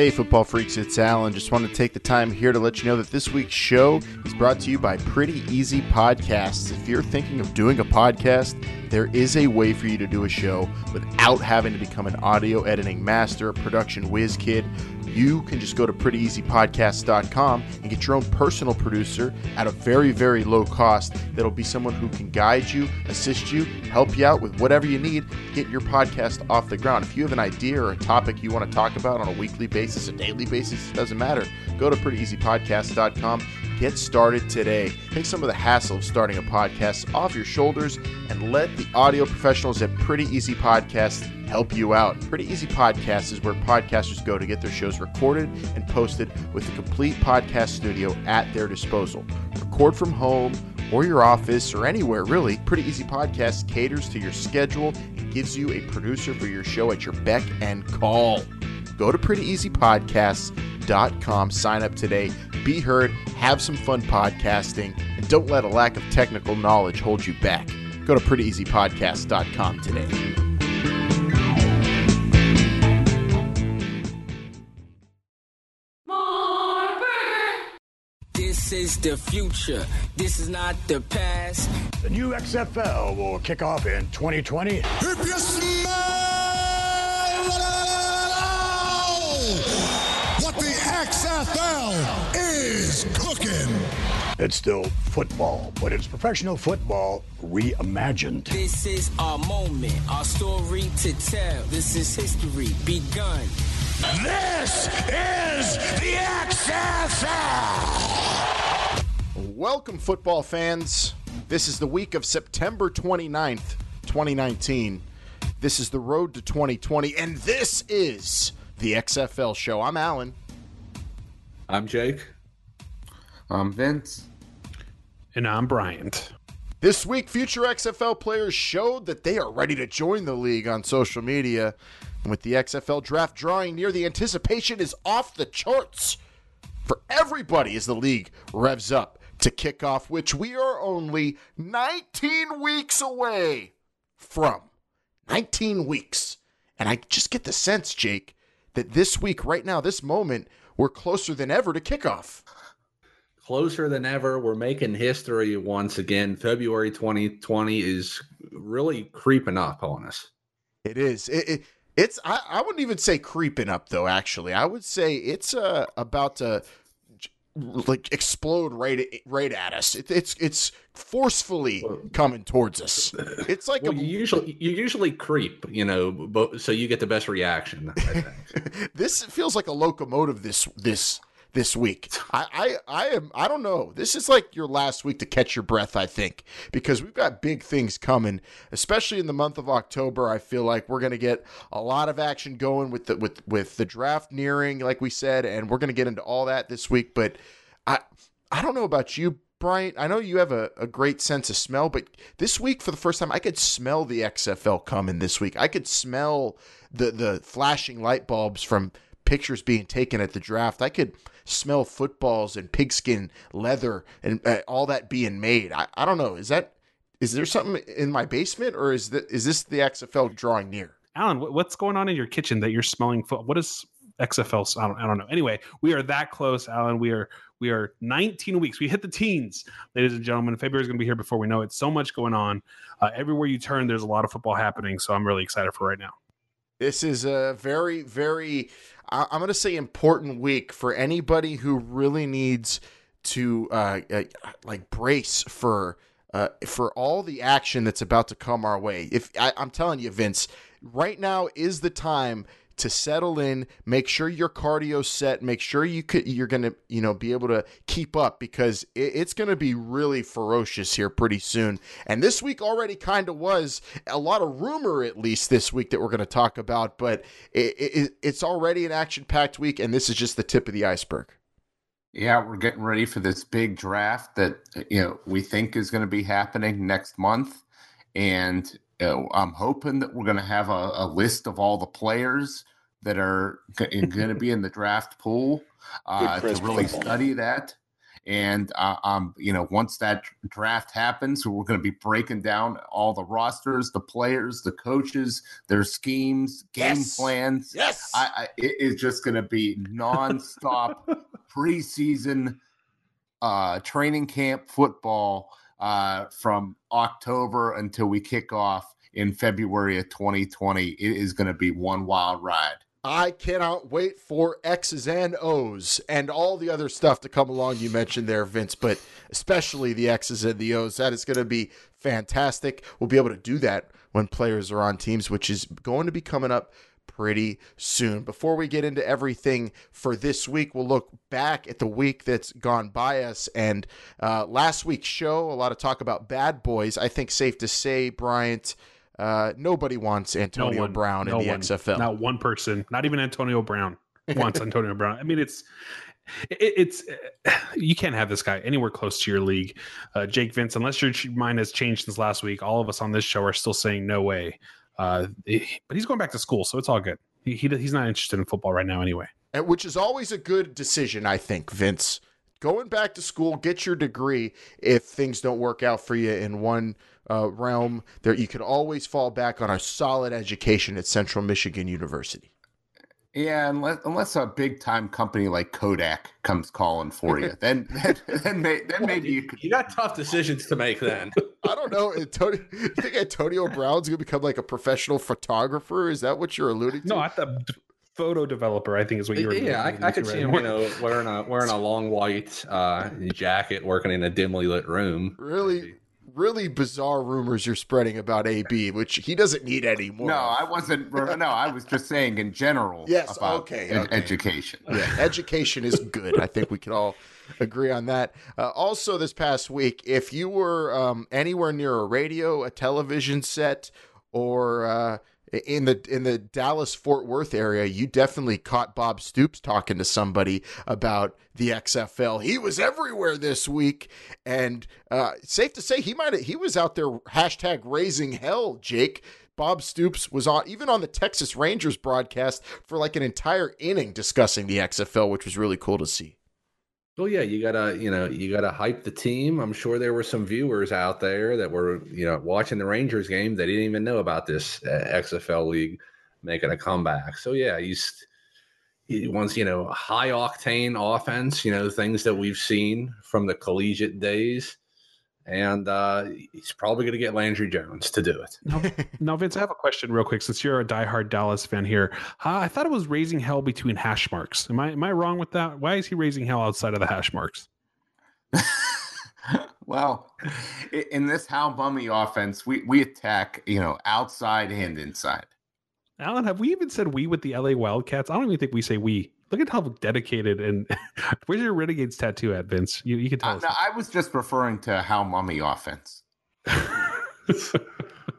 Hey, football freaks, it's Alan. Just want to take the time here to let you know that this week's show is brought to you by Pretty Easy Podcasts. If you're thinking of doing a podcast, there is a way for you to do a show without having to become an audio editing master, a production whiz kid. You can just go to prettyeasypodcast.com and get your own personal producer at a very, very low cost. That'll be someone who can guide you, assist you, help you out with whatever you need, to get your podcast off the ground. If you have an idea or a topic you want to talk about on a weekly basis, a daily basis, it doesn't matter. Go to prettyeasypodcast.com Get started today. Take some of the hassle of starting a podcast off your shoulders and let the audio professionals at Pretty Easy Podcasts help you out. Pretty Easy Podcasts is where podcasters go to get their shows recorded and posted with a complete podcast studio at their disposal. Record from home or your office or anywhere really. Pretty Easy Podcast caters to your schedule and gives you a producer for your show at your beck and call. Go to prettyeasypodcasts.com, sign up today, be heard, have some fun podcasting, and don't let a lack of technical knowledge hold you back. Go to prettyeasypodcast.com today. This is the future. This is not the past. The new XFL will kick off in 2020. If you smell XFL is cooking. It's still football, but it's professional football reimagined. This is our moment, our story to tell. This is history begun. This is the XFL. Welcome, football fans. This is the week of September 29th, 2019. This is the road to 2020, and this is the XFL show. I'm Alan. I'm Jake. I'm Vince. And I'm Bryant. This week, future XFL players showed that they are ready to join the league on social media. And with the XFL draft drawing near, the anticipation is off the charts for everybody as the league revs up to kick off, which we are only 19 weeks away from. 19 weeks. And I just get the sense, Jake, that this week, right now, this moment, we're closer than ever to kickoff. Closer than ever. We're making history once again. February 2020 is really creeping up on us. It is. It, it it's. I, I wouldn't even say creeping up though. Actually, I would say it's uh, about to like explode right right at us. It, it's it's forcefully coming towards us. It's like well, a, you usually you usually creep, you know, but, so you get the best reaction. this feels like a locomotive. This this this week. I, I I am I don't know. This is like your last week to catch your breath, I think, because we've got big things coming, especially in the month of October. I feel like we're going to get a lot of action going with the with with the draft nearing, like we said, and we're going to get into all that this week. But I I don't know about you, Bryant. I know you have a, a great sense of smell, but this week for the first time, I could smell the XFL coming. This week, I could smell the the flashing light bulbs from pictures being taken at the draft. I could smell footballs and pigskin leather and uh, all that being made. I, I don't know. Is that is there something in my basement or is that is this the XFL drawing near? Alan, what's going on in your kitchen that you're smelling? Foot? What is XFL? I don't, I don't know. Anyway, we are that close, Alan. We are we are 19 weeks. We hit the teens, ladies and gentlemen. February is going to be here before we know it. So much going on. Uh, everywhere you turn, there's a lot of football happening. So I'm really excited for right now. This is a very, very, I'm going to say important week for anybody who really needs to uh, uh, like brace for uh, for all the action that's about to come our way. If I, I'm telling you, Vince, right now is the time to settle in, make sure your cardio set, make sure you could you're gonna you know be able to keep up because it, it's gonna be really ferocious here pretty soon. And this week already kind of was a lot of rumor at least this week that we're gonna talk about, but it, it, it's already an action packed week, and this is just the tip of the iceberg. Yeah, we're getting ready for this big draft that you know we think is going to be happening next month, and uh, I'm hoping that we're going to have a, a, list of all the players that are going to be in the draft pool uh, to really study that. And uh, um, you know, once that draft happens, we're going to be breaking down all the rosters, the players, the coaches, their schemes, game Yes. plans. Yes. I, I, it is just going to be nonstop preseason uh, training camp football uh, from October until we kick off in February of 2020. It is going to be one wild ride. I cannot wait for X's and O's and all the other stuff to come along you mentioned there, Vince, but especially the X's and the O's. That is going to be fantastic. We'll be able to do that when players are on teams, which is going to be coming up pretty soon. Before we get into everything for this week, we'll look back at the week that's gone by us. And uh, last week's show, a lot of talk about bad boys. I think safe to say, Bryant, uh, nobody wants Antonio one- Brown no in the one, XFL. Not one person, not even Antonio Brown wants Antonio Brown. I mean, it's it, it's you can't have this guy anywhere close to your league, uh, Jake Vince. Unless your mind has changed since last week, all of us on this show are still saying no way. Uh, but he's going back to school, so it's all good. He, he he's not interested in football right now anyway. Which is always a good decision, I think, Vince. Going back to school, get your degree if things don't work out for you in one uh, realm. There, you can always fall back on a solid education at Central Michigan University. Yeah, unless unless a big time company like Kodak comes calling for you, then then then, may, then maybe you could. You got tough decisions to make then. I don't know. Antonio, you think Antonio Brown's going to become like a professional photographer? Is that what you're alluding to? No, I thought photo developer. I think is what you're. yeah, I, I could see him, you know, wearing a wearing a long white uh, jacket, working in a dimly lit room. really, really bizarre rumors you're spreading about AB, which he doesn't need anymore. No, I wasn't. No, I was just saying in general. Yes, about okay, okay. education. yeah, education is good. I think we can all agree on that. Uh, also, this past week, if you were um, anywhere near a radio, a television set, or uh, in the in the Dallas Fort Worth area, you definitely caught Bob Stoops talking to somebody about the XFL. He was everywhere this week, and uh, safe to say he might he was out there hashtag raising hell, Jake. Bob Stoops was on even on the Texas Rangers broadcast for like an entire inning discussing the XFL, which was really cool to see. Well, yeah, you gotta, you know, you gotta hype the team. I'm sure there were some viewers out there that were, you know, watching the Rangers game that didn't even know about this uh, XFL league making a comeback. So yeah, he's he wants, you know, high octane offense. You know, things that we've seen from the collegiate days, and uh, he's probably going to get Landry Jones to do it. Now, now, Vince, I have a question real quick. Since you're a diehard Dallas fan here, uh, I thought it was raising hell between hash marks. Am I am I wrong with that? Why is he raising hell outside of the hash marks? well, in this Hal Mumme offense, we we attack you know outside and inside. Alan, have we even said we with the LA Wildcats? I don't even think we say we. Look at how dedicated and where's your Renegades tattoo at, Vince? You, you can tell Uh, us. no, I was just referring to Hal Mumme offense.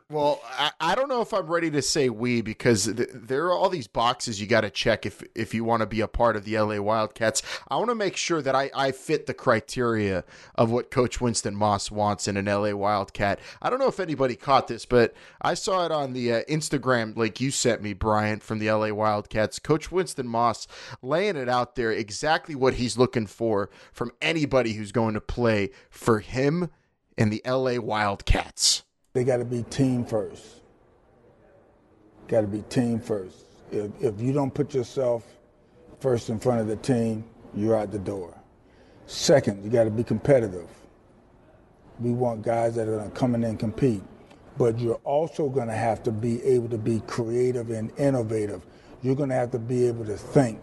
Well, I, I don't know if I'm ready to say we because th- there are all these boxes you got to check if if you want to be a part of the LA Wildcats. I want to make sure that I, I fit the criteria of what Coach Winston Moss wants in an LA Wildcat. I don't know if anybody caught this, but I saw it on the uh, Instagram link you sent me, Brian, from the LA Wildcats. Coach Winston Moss laying it out there exactly what he's looking for from anybody who's going to play for him in the LA Wildcats. They got to be team first. Got to be team first. If, if you don't put yourself first in front of the team, you're out the door. Second, you got to be competitive. We want guys that are going to come in and compete. But you're also going to have to be able to be creative and innovative. You're going to have to be able to think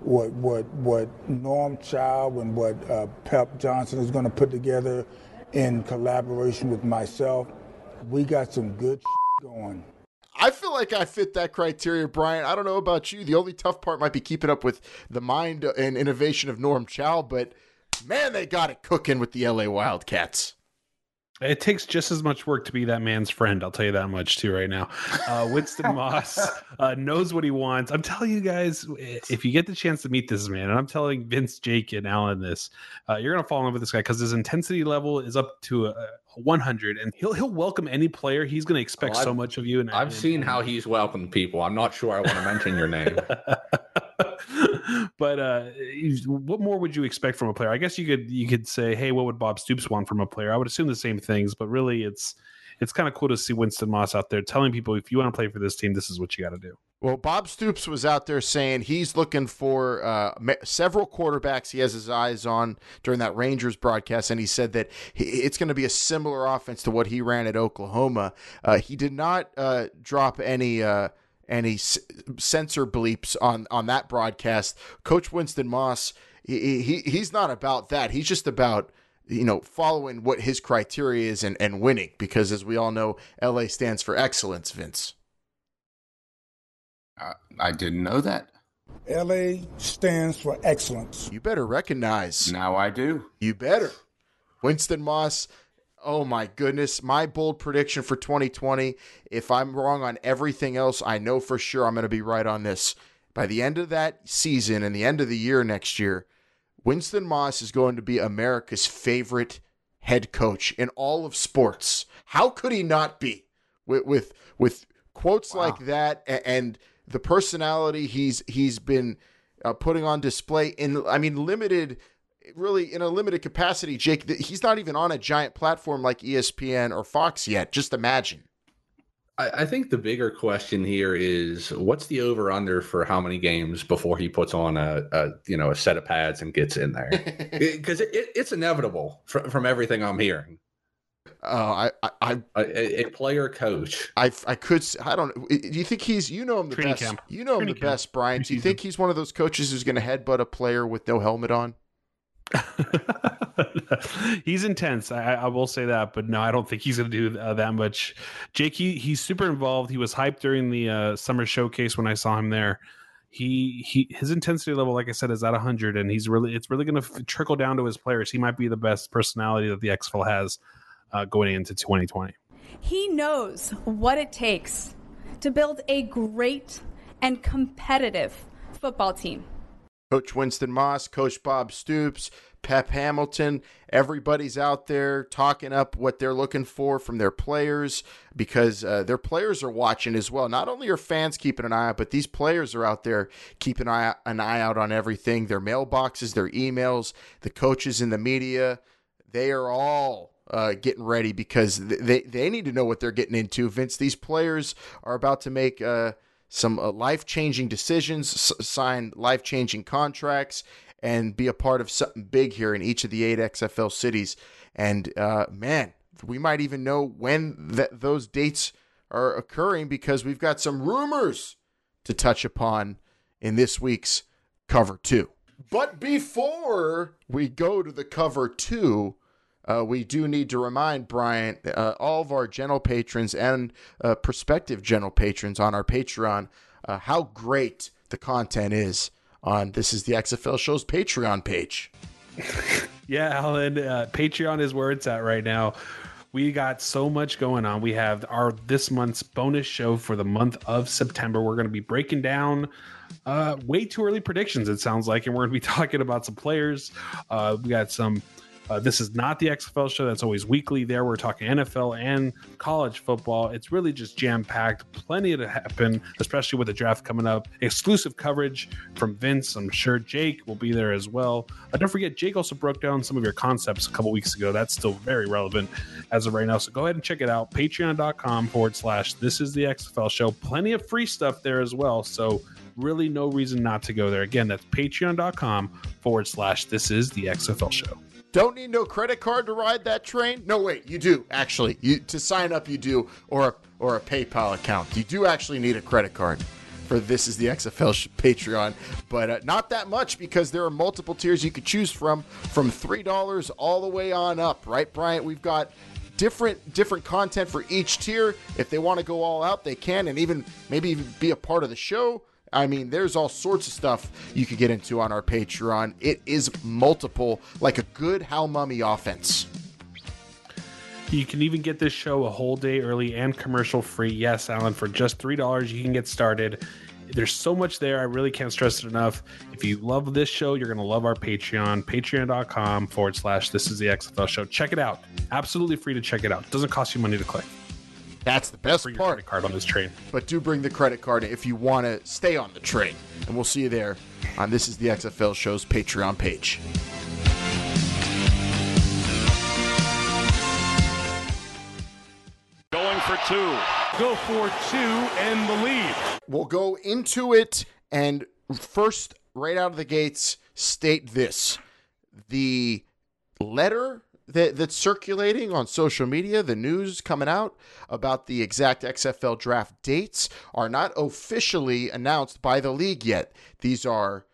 what what what Norm Chow and what uh, Pep Johnson is going to put together in collaboration with myself. We got some good going. I feel like I fit that criteria, Brian. I don't know about you. The only tough part might be keeping up with the mind and innovation of Norm Chow, but man, they got it cooking with the LA Wildcats. It takes just as much work to be that man's friend. I'll tell you that much too right now. Uh, Winston Moss uh, knows what he wants. I'm telling you guys, if you get the chance to meet this man, and I'm telling Vince, Jake, and Alan this, uh, you're gonna fall in love with this guy because his intensity level is up to a, a 100, and he'll he'll welcome any player. He's gonna expect Oh, so much of you. And I've seen how he's welcomed people. I'm not sure I want to mention your name. but uh, what more would you expect from a player? I guess you could you could say, hey, what would Bob Stoops want from a player? I would assume the same things, but really, it's it's kind of cool to see Winston Moss out there telling people if you want to play for this team, this is what you got to do. Well, Bob Stoops was out there saying he's looking for uh, several quarterbacks he has his eyes on during that Rangers broadcast, and he said that he, it's going to be a similar offense to what he ran at Oklahoma. Uh, he did not uh, drop any any s- censor bleeps on on that broadcast. Coach Winston Moss, he, he he's not about that. He's just about you know following what his criteria is and, and winning because as we all know, LA stands for excellence. Vince. Uh, I didn't know that. LA stands for excellence. You better recognize. Now I do. You better. Winston Moss. Oh my goodness. My bold prediction for 2020. If I'm wrong on everything else, I know for sure I'm going to be right on this. By the end of that season and the end of the year next year, Winston Moss is going to be America's favorite head coach in all of sports. How could he not be? With with with quotes wow. like that and the personality he's he's been uh, putting on display in I mean limited really in a limited capacity Jake he's not even on a giant platform like ESPN or Fox yet just imagine I, I think the bigger question here is what's the over under for how many games before he puts on a, a you know a set of pads and gets in there because it, it, it's inevitable from, from everything I'm hearing uh, I, I, a, a, player coach. I, I could. I don't. Do you think he's? You know him the Training best. Camp. You know him Training the camp. best, Brian. Do you think he's one of those coaches who's going to headbutt a player with no helmet on? he's intense. I, I, will say that, but no, I don't think he's going to do uh, that much. Jake, he, he's super involved. He was hyped during the uh, summer showcase when I saw him there. He he his intensity level, like I said, is at hundred, and he's really it's really going to f- trickle down to his players. He might be the best personality that the XFL has uh, going into 2020. He knows what it takes to build a great and competitive football team. Coach Winston Moss, Coach Bob Stoops, Pep Hamilton, everybody's out there talking up what they're looking for from their players because uh, their players are watching as well. Not only are fans keeping an eye out, but these players are out there keeping an eye, an eye out on everything their mailboxes, their emails, the coaches in the media. They are all uh, getting ready because they they need to know what they're getting into. Vince, these players are about to make uh, some uh, life changing decisions, s- sign life changing contracts, and be a part of something big here in each of the eight XFL cities. And uh, man, we might even know when those dates are occurring because we've got some rumors to touch upon in this week's cover two. But before we go to the cover two, uh, we do need to remind Brian, uh, all of our general patrons and uh, prospective general patrons on our Patreon, uh, how great the content is on This is the XFL Show's Patreon page. yeah, Alan, uh, Patreon is where it's at right now. We got so much going on. We have our this month's bonus show for the month of September. We're going to be breaking down uh, way too early predictions, it sounds like, and we're going to be talking about some players. We got some uh, this is not the XFL show. That's always weekly. There, we're talking NFL and college football. It's really just jam packed. Plenty to happen, especially with the draft coming up. Exclusive coverage from Vince. I'm sure Jake will be there as well. Uh, don't forget, Jake also broke down some of your concepts a couple weeks ago. That's still very relevant as of right now. So go ahead and check it out. Patreon.com forward slash This is the XFL show. Plenty of free stuff there as well. So really no reason not to go there. Again, that's patreon.com forward slash This is the XFL show. Don't need no credit card to ride that train? No, wait, you do actually. You to sign up, you do, or a, or a PayPal account. You do actually need a credit card for this is the XFL Patreon, but uh, not that much because there are multiple tiers you could choose from, from three dollars all the way on up. Right, Bryant? We've got different different content for each tier. If they want to go all out, they can, and even maybe even be a part of the show. I mean, there's all sorts of stuff you could get into on our Patreon. It is multiple, like a good Hal Mumme offense. You can even get this show a whole day early and commercial free. Yes, Alan, for just $3, you can get started. There's so much there. I really can't stress it enough. If you love this show, you're going to love our Patreon, patreon.com forward slash this is the XFL show. Check it out. Absolutely free to check it out. Doesn't cost you money to click. That's the best Bring your part. credit card on this train. But do bring the credit card if you want to stay on the train. And we'll see you there on This is the XFL Show's Patreon page. Going for two. Go for two and the lead. We'll go into it and first, right out of the gates, state this. The letter that, that's circulating on social media, the news coming out about the exact XFL draft dates are not officially announced by the league yet. These are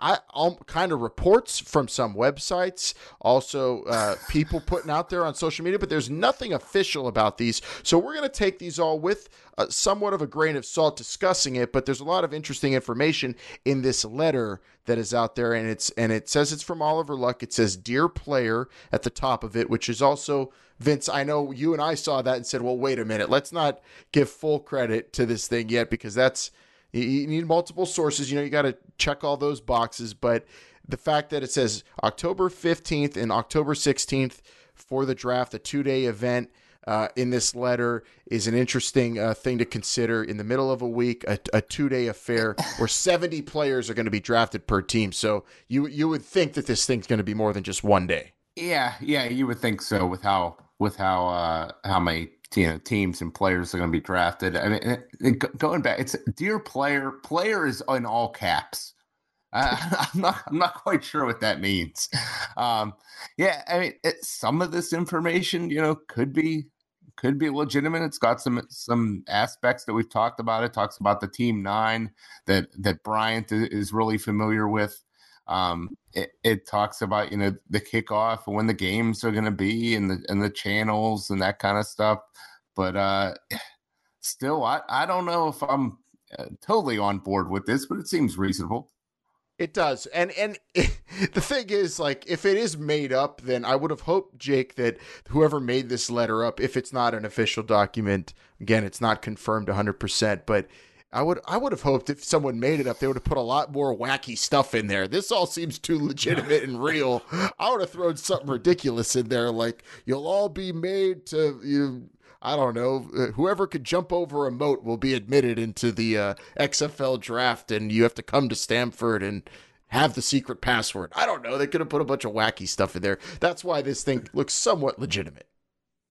I um, kind of reports from some websites, also uh, people putting out there on social media, but there's nothing official about these. So we're going to take these all with uh, somewhat of a grain of salt discussing it. But there's a lot of interesting information in this letter that is out there, and it's and it says it's from Oliver Luck. It says "Dear Player" at the top of it, which is also Vince. I know you and I saw that and said, "Well, wait a minute, let's not give full credit to this thing yet because that's." You need multiple sources. You know, you got to check all those boxes. But the fact that it says October 15th and October 16th for the draft, a two day event uh, in this letter is an interesting uh, thing to consider. In the middle of a week, a, a two day affair where 70 players are going to be drafted per team. So you you would think that this thing's going to be more than just one day. Yeah, yeah, you would think so with how with how uh how many you know teams and players are going to be drafted. I mean, it, it, going back, it's dear player. Player is in all caps. I'm not. I'm not quite sure what that means. Um, yeah, I mean, it, some of this information, you know, could be could be legitimate. It's got some some aspects that we've talked about. It talks about the team nine that that Bryant is really familiar with. Um, it, it talks about you know the kickoff and when the games are going to be and the and the channels and that kind of stuff. But uh, still, I I don't know if I'm uh, totally on board with this, but it seems reasonable. It does, and and the thing is, like, if it is made up, then I would have hoped, Jake, that whoever made this letter up, if it's not an official document, again, it's not confirmed 100, percent but I would I would have hoped if someone made it up, they would have put a lot more wacky stuff in there. This all seems too legitimate and real. I would have thrown something ridiculous in there, like you'll all be made to you. I don't know. uh, Whoever could jump over a moat will be admitted into the uh, XFL draft, and you have to come to Stamford and have the secret password. I don't know. They could have put a bunch of wacky stuff in there. That's why this thing looks somewhat legitimate.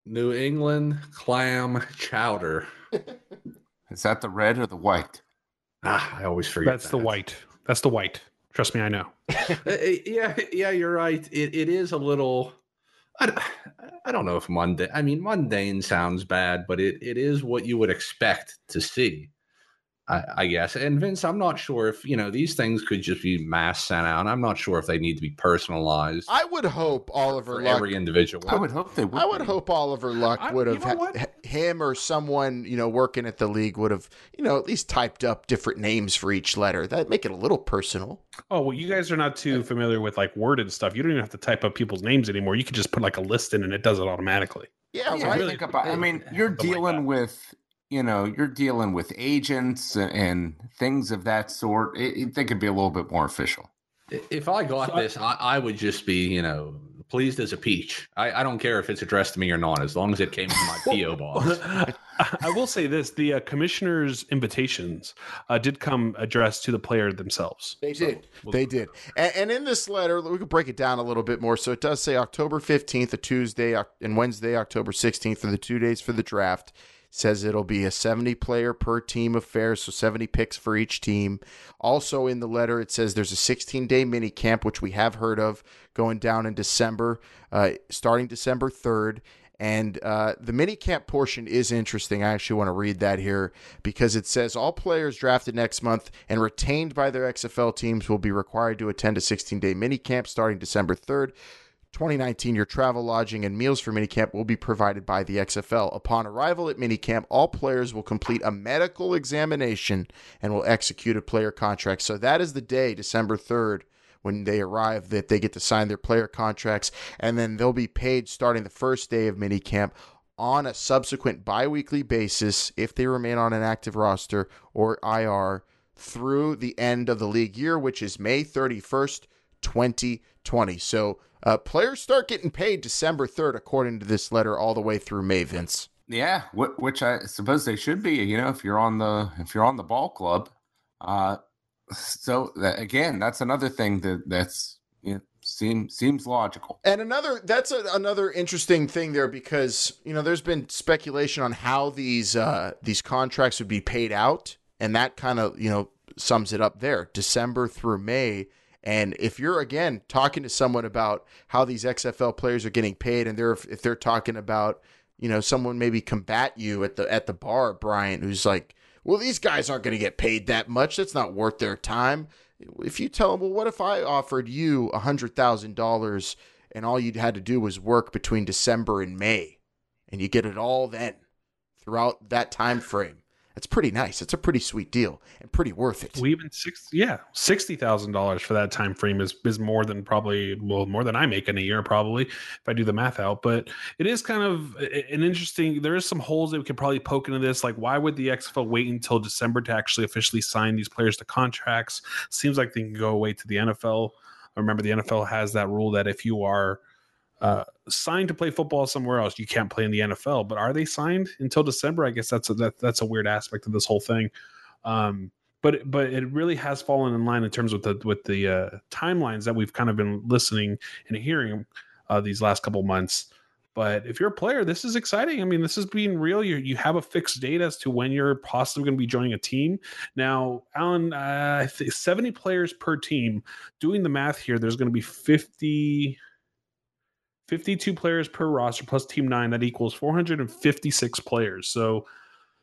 New England clam chowder. Is that the red or the white? Ah, I always forget. That's the white. That's the white. Trust me, I know. Uh, yeah, yeah, you're right. It, it is a little. I don't know if mundane. I mean, mundane sounds bad, but it, it is what you would expect to see. I, I guess. And Vince, I'm not sure if you know these things could just be mass sent out. I'm not sure if they need to be personalized I would hope Oliver for Luck every individual. I would hope they would. I would be. hope Oliver Luck I- would you have know what? ha- him or someone you know working at the league would have you know at least typed up different names for each letter. That make it a little personal. Oh well, you guys are not too familiar with like worded stuff. You don't even have to type up people's names anymore. You could just put like a list in, and it does it automatically. Yeah, Yeah, right. think about. I mean, you're Something like dealing with, you know, you're dealing with agents and, and things of that sort. It, it, they could be a little bit more official. If I got So this, I, I would just be, you know, pleased as a peach. I, I don't care if it's addressed to me or not, as long as it came from my PO box. I will say this: the uh, commissioner's invitations uh, did come addressed to the player themselves. They So, did. we'll- They did. And, and in this letter, we could break it down a little bit more. So it does say October 15th, a Tuesday, and Wednesday, October 16th for the two days for the draft. Says it'll be a 70 player per team affair, so 70 picks for each team. Also in the letter, it says there's a 16 day mini camp, which we have heard of, going down in December, uh, starting December 3rd. And uh, the mini camp portion is interesting. I actually want to read that here because it says all players drafted next month and retained by their XFL teams will be required to attend a 16 day mini camp starting December 3rd. 2019, your travel, lodging, and meals for minicamp will be provided by the XFL. Upon arrival at minicamp, all players will complete a medical examination and will execute a player contract. So that is the day, December 3rd, when they arrive, that they get to sign their player contracts, and then they'll be paid starting the first day of minicamp on a subsequent biweekly basis if they remain on an active roster or IR through the end of the league year, which is May 31st, 2020. So uh, players start getting paid December 3rd, according to this letter, all the way through May, Vince. Yeah, which I suppose they should be. You know, if you're on the if you're on the ball club, uh, so that, again, that's another thing that that's you know, seems seems logical. And another that's a, another interesting thing there because you know there's been speculation on how these uh, these contracts would be paid out, and that kind of you know sums it up there. December through May. And if you're again talking to someone about how these XFL players are getting paid, and they're if they're talking about you know someone maybe combat you at the at the bar, Brian, who's like, well, these guys aren't going to get paid that much. That's not worth their time. If you tell them, well, what if I offered you a hundred thousand dollars and all you had to do was work between December and May, and you get it all then throughout that time frame? That's pretty nice. It's a pretty sweet deal and pretty worth it. We even six, yeah, sixty thousand dollars for that time frame is is more than probably well more than I make in a year probably if I do the math out. But it is kind of an interesting. There is some holes that we could probably poke into this. Like, why would the XFL wait until December to actually officially sign these players to contracts? Seems like they can go away to the NFL. Remember, the NFL has that rule that if you are uh, signed to play football somewhere else. You can't play in the NFL, but are they signed until December? I guess that's a, that, that's a weird aspect of this whole thing. Um, but but it really has fallen in line in terms with the with the uh, timelines that we've kind of been listening and hearing uh, these last couple months. But if you're a player, this is exciting. I mean, this is being real. You you have a fixed date as to when you're possibly going to be joining a team. Now, Alan, uh, 70 players per team. Doing the math here, there's going to be 50. 52 players per roster plus team nine. That equals 456 players. So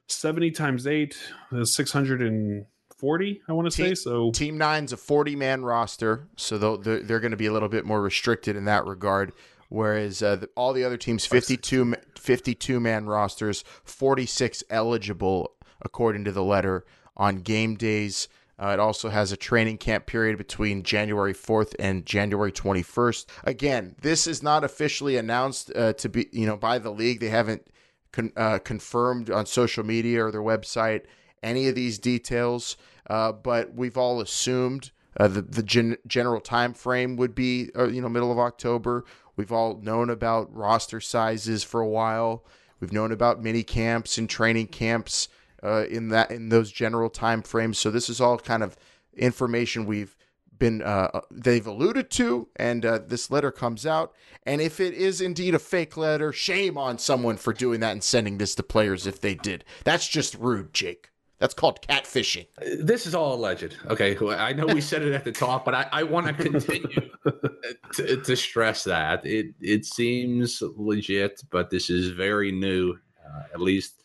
70 times eight is 640, I want to say. So team nine's a 40 man roster. So they're, they're going to be a little bit more restricted in that regard. Whereas uh, the, all the other teams, 52, 52 man rosters, 46 eligible according to the letter on game days. Uh, it also has a training camp period between January 4th and January 21st. Again, this is not officially announced uh, to be, you know, by the league. They haven't con- uh, confirmed on social media or their website any of these details, uh, but we've all assumed uh, the the gen- general time frame would be, uh, you know, middle of October. We've all known about roster sizes for a while. We've known about mini camps and training camps uh, in that in those general time frames. So this is all kind of information we've been uh, they've alluded to, and uh, this letter comes out. And if it is indeed a fake letter, shame on someone for doing that and sending this to players if they did. That's just rude, Jake. That's called catfishing. This is all alleged. Okay. I know we said it at the top, but I, I want to continue to, to, stress that. It it seems legit, but this is very new, uh, at least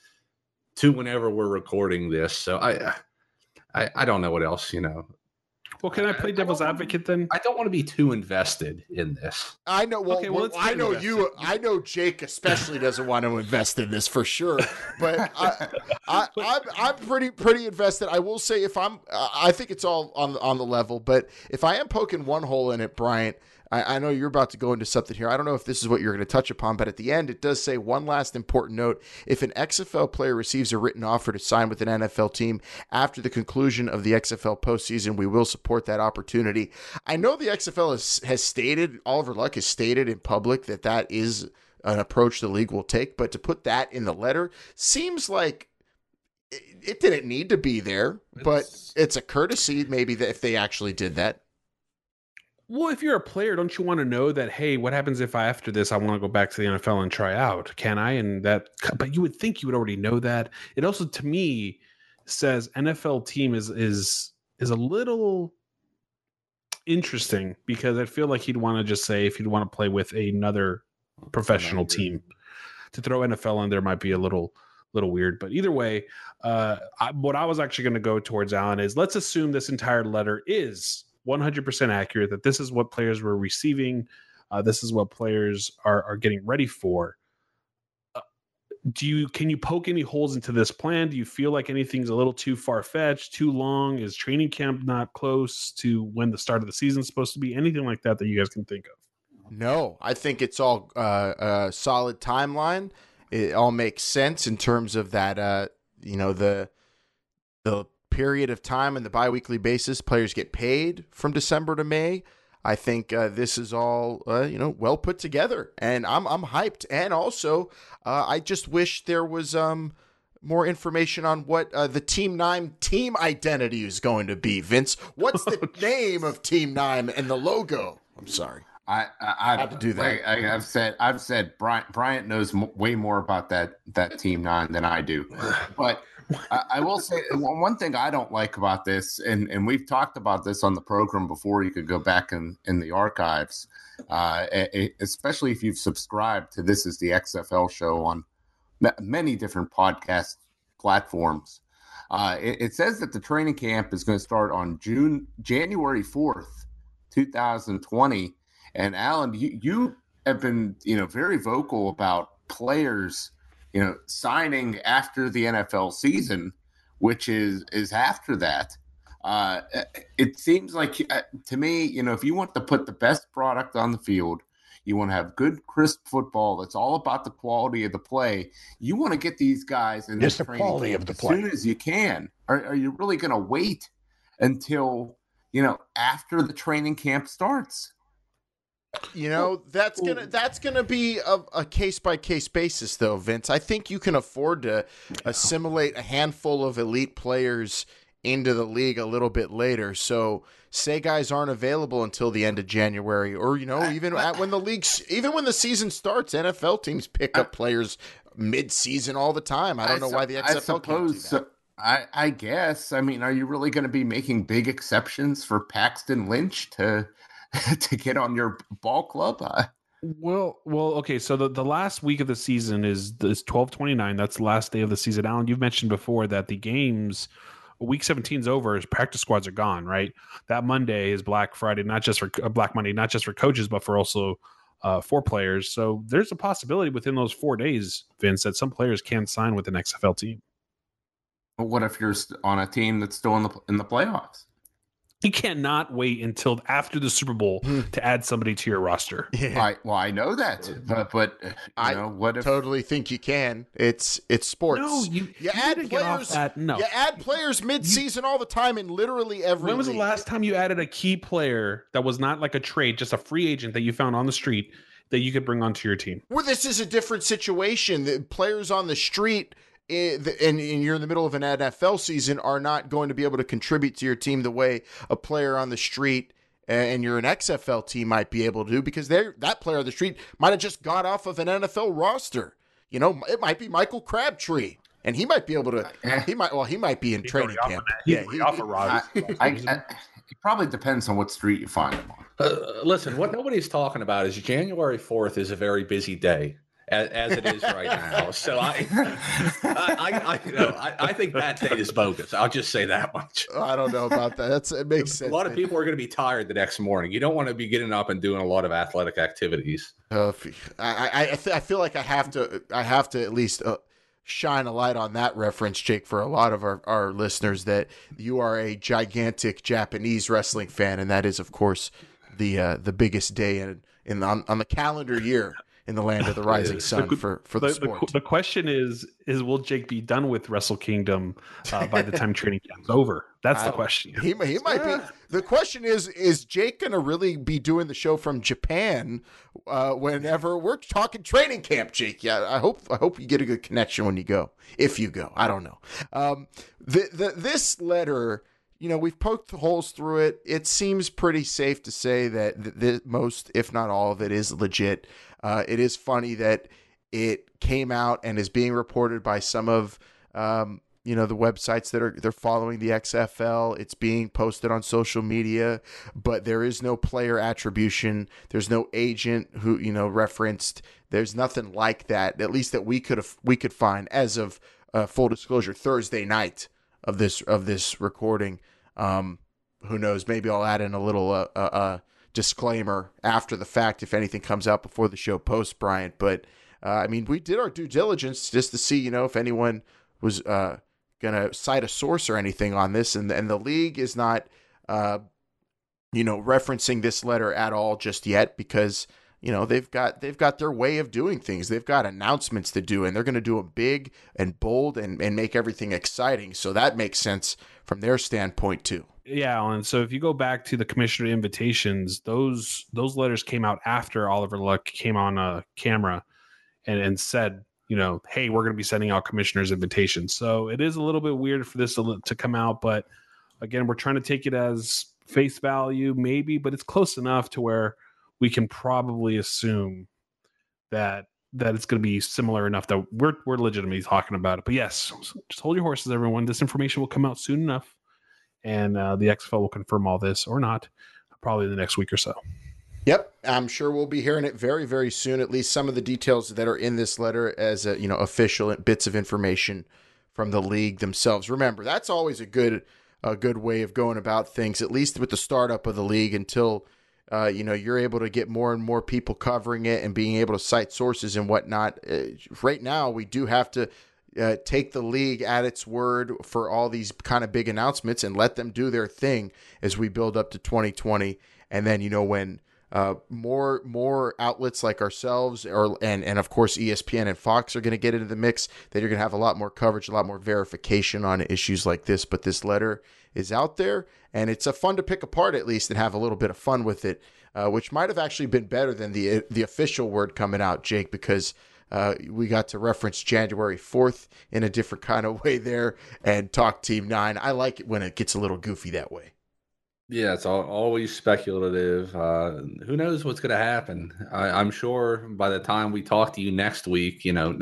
to whenever we're recording this. So I, uh, I, I don't know what else, you know. Well, can I play devil's advocate then? I don't want to be too invested in this. I know. Well, okay, well, well I know invested. you. I know Jake especially doesn't want to invest in this for sure. But I, I, I'm, I'm pretty pretty invested. I will say if I'm, I think it's all on on the level. But if I am poking one hole in it, Bryant, I, I, know you're about to go into something here. I don't know if this is what you're going to touch upon, but at the end, it does say one last important note. If an XFL player receives a written offer to sign with an NFL team after the conclusion of the XFL postseason, we will support that opportunity. I know the XFL has, has stated, Oliver Luck has stated in public that that is an approach the league will take, but to put that in the letter seems like it didn't need to be there, but it's, it's a courtesy maybe that if they actually did that. Well, if you're a player, don't you want to know that? Hey, what happens if I after this I want to go back to the NFL and try out? Can I? And that, but you would think you would already know that. It also, to me, says NFL team is is is a little interesting because I feel like he'd want to just say if he'd want to play with another professional team to throw NFL in there might be a little little weird. But either way, uh, I, what I was actually going to go towards Alan is let's assume this entire letter is 100% accurate that this is what players were receiving. Uh, this is what players are, are getting ready for. Uh, do you can you poke any holes into this plan? Do you feel like anything's a little too far fetched, too long? Is training camp not close to when the start of the season is supposed to be? Anything like that that you guys can think of? No, I think it's all uh, a solid timeline. It all makes sense in terms of that. Uh, you know the the period of time on the biweekly basis players get paid from December to May. I think uh, this is all uh, you know well put together, and I'm I'm hyped. And also, uh, I just wish there was um more information on what uh, the Team Nine team identity is going to be. Vince, what's the oh, name of Team Nine and the logo? I'm sorry. I I, I have to do that. I, have said I've said Bryant Bryant knows m- way more about that that Team Nine than I do, but. I, I will say one thing I don't like about this, and, and we've talked about this on the program before. You could go back in, in the archives, uh, especially if you've subscribed to This Is the XFL show on many different podcast platforms. Uh, it, it, says that the training camp is going to start on June January fourth, two thousand twenty. And Alan, you, you have been you know very vocal about players you know signing after the NFL season, which is is after that. Uh, it seems like uh, to me, you know, if you want to put the best product on the field, you want to have good, crisp football. That's all about the quality of the play. You want to get these guys in just the quality of the as play as soon as you can. Are, are you really going to wait until you know after the training camp starts? You know that's gonna that's gonna be a case by case basis, though, Vince. I think you can afford to assimilate a handful of elite players into the league a little bit later. So say guys aren't available until the end of January, or you know, even at, when the leagues, even when the season starts, NFL teams pick up players mid-season all the time. I don't I know why the XFL I suppose. So, I, I guess. I mean, are you really going to be making big exceptions for Paxton Lynch to to get on your ball club? I, well, well, okay. So the, the last week of the season is is twelve twenty nine. That's the last day of the season. Alan, you've mentioned before that the games week 17 is over his practice squads are gone right that monday is black friday not just for uh, black monday not just for coaches but for also uh, for players so there's a possibility within those four days vince that some players can sign with an xfl team but what if you're on a team that's still in the in the playoffs he cannot wait until after the Super Bowl hmm. to add somebody to your roster. Yeah. I, well, I know that, but, but I know, what if... totally think you can. It's it's sports. No, you, you, you add players. That. No, you add players mid-season you, all the time in literally every. When was league. the last time you added a key player that was not like a trade, just a free agent that you found on the street that you could bring onto your team? Well, this is a different situation. The players on the street and, and you're in the middle of an NFL season are not going to be able to contribute to your team the way a player on the street and you're an XFL team might be able to do because they that player on the street might have just got off of an NFL roster. You know, it might be Michael Crabtree. And he might be able to. He might. Well, he might be in He's training camp. Yeah, he, off a roster. I, I, I, it probably depends on what street you find him on. Uh, listen, what nobody's talking about is January fourth is a very busy day as, as it is right now. So I, I, I, you know, I, I, think that date is bogus. I'll just say that much. I don't know about that. That's it makes sense. A lot of people are going to be tired the next morning. You don't want to be getting up and doing a lot of athletic activities. Uh, I, I, I, th- I feel like I have to, I have to at least. Uh, shine a light on that reference, Jake, for a lot of our, our listeners that you are a gigantic Japanese wrestling fan, and that is, of course, the uh, the biggest day in, in on, on the calendar year in the land of the rising sun the, for for the, the sport. The, the, question is: is will Jake be done with Wrestle Kingdom uh, by the time training camp's over? That's the question. He he might be. The question is: is Jake going to really be doing the show from Japan uh, whenever we're talking training camp? Jake, yeah. I hope I hope you get a good connection when you go. If you go, I don't know. Um, the, the this letter you know, we've poked holes through it. It seems pretty safe to say that the, the, most, if not all of it, is legit. Uh, it is funny that it came out and is being reported by some of um, you know the websites that are they're following the XFL. It's being posted on social media, but there is no player attribution. There's no agent who you know referenced. There's nothing like that. At least that we could have we could find as of uh, full disclosure Thursday night of this of this recording. Um, who knows? Maybe I'll add in a little uh, uh, uh disclaimer after the fact if anything comes out before the show post Bryant. But uh, I mean, we did our due diligence just to see, you know, if anyone was uh, going to cite a source or anything on this, and and the league is not, uh, you know, referencing this letter at all just yet because you know they've got they've got their way of doing things. They've got announcements to do, and they're going to do them big and bold and and make everything exciting. So that makes sense from their standpoint too. Yeah, Alan. So if you go back to the commissioner invitations, those those letters came out after Oliver Luck came on a camera and, and said, you know, hey, we're going to be sending out commissioners invitations. So it is a little bit weird for this to, to come out, but again, we're trying to take it as face value, maybe, but it's close enough to where we can probably assume that that it's going to be similar enough that we're we're legitimately talking about it. But yes, just hold your horses, everyone. This information will come out soon enough, and uh, the XFL will confirm all this or not, probably in the next week or so. Yep, I'm sure we'll be hearing it very, very soon. At least some of the details that are in this letter as a, you know official bits of information from the league themselves. Remember, that's always a good a good way of going about things. At least with the startup of the league, until uh, you know you're able to get more and more people covering it and being able to cite sources and whatnot. Uh, right now, we do have to. Uh, take the league at its word for all these kind of big announcements and let them do their thing as we build up to 2020. And then, you know, when uh, more more outlets like ourselves, or and and of course ESPN and Fox are going to get into the mix. That you're going to have a lot more coverage, a lot more verification on issues like this. But this letter is out there, and it's a fun to pick apart at least and have a little bit of fun with it, uh, which might have actually been better than the the official word coming out, Jake, because. Uh, we got to reference January 4th in a different kind of way there and talk Team 9. I like it when it gets a little goofy that way. Yeah, it's all, always speculative. Uh, who knows what's going to happen? I, am sure by the time we talk to you next week, you know,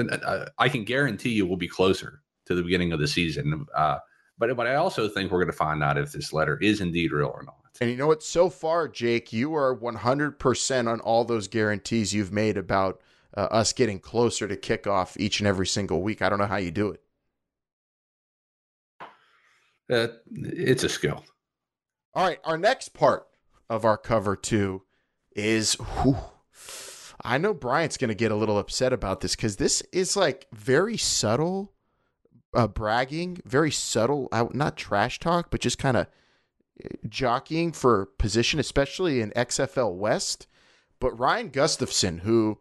I can guarantee you we'll be closer to the beginning of the season. Uh, but but I also think we're going to find out if this letter is indeed real or not. And you know what? So far, Jake, you are 100% on all those guarantees you've made about uh, us getting closer to kickoff each and every single week. I don't know how you do it. Uh, it's a skill. All right, our next part of our cover two is whew, I know Bryant's going to get a little upset about this because this is like very subtle uh, bragging, very subtle, not trash talk, but just kind of uh, jockeying for position, especially in XFL West. But Ryan Gustafson, who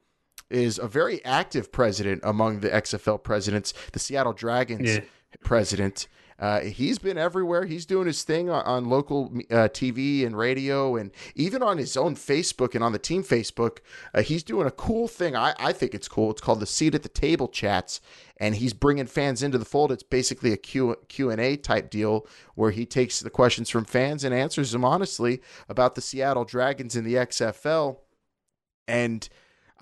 is a very active president among the XFL presidents, the Seattle Dragons yeah. president, uh, he's been everywhere. He's doing his thing on, on local uh, TV and radio, and even on his own Facebook and on the team Facebook. Uh, he's doing a cool thing. I, I think it's cool. It's called the Seat at the Table chats, and he's bringing fans into the fold. It's basically a Q Q and A type deal where he takes the questions from fans and answers them honestly about the Seattle Dragons in the XFL. And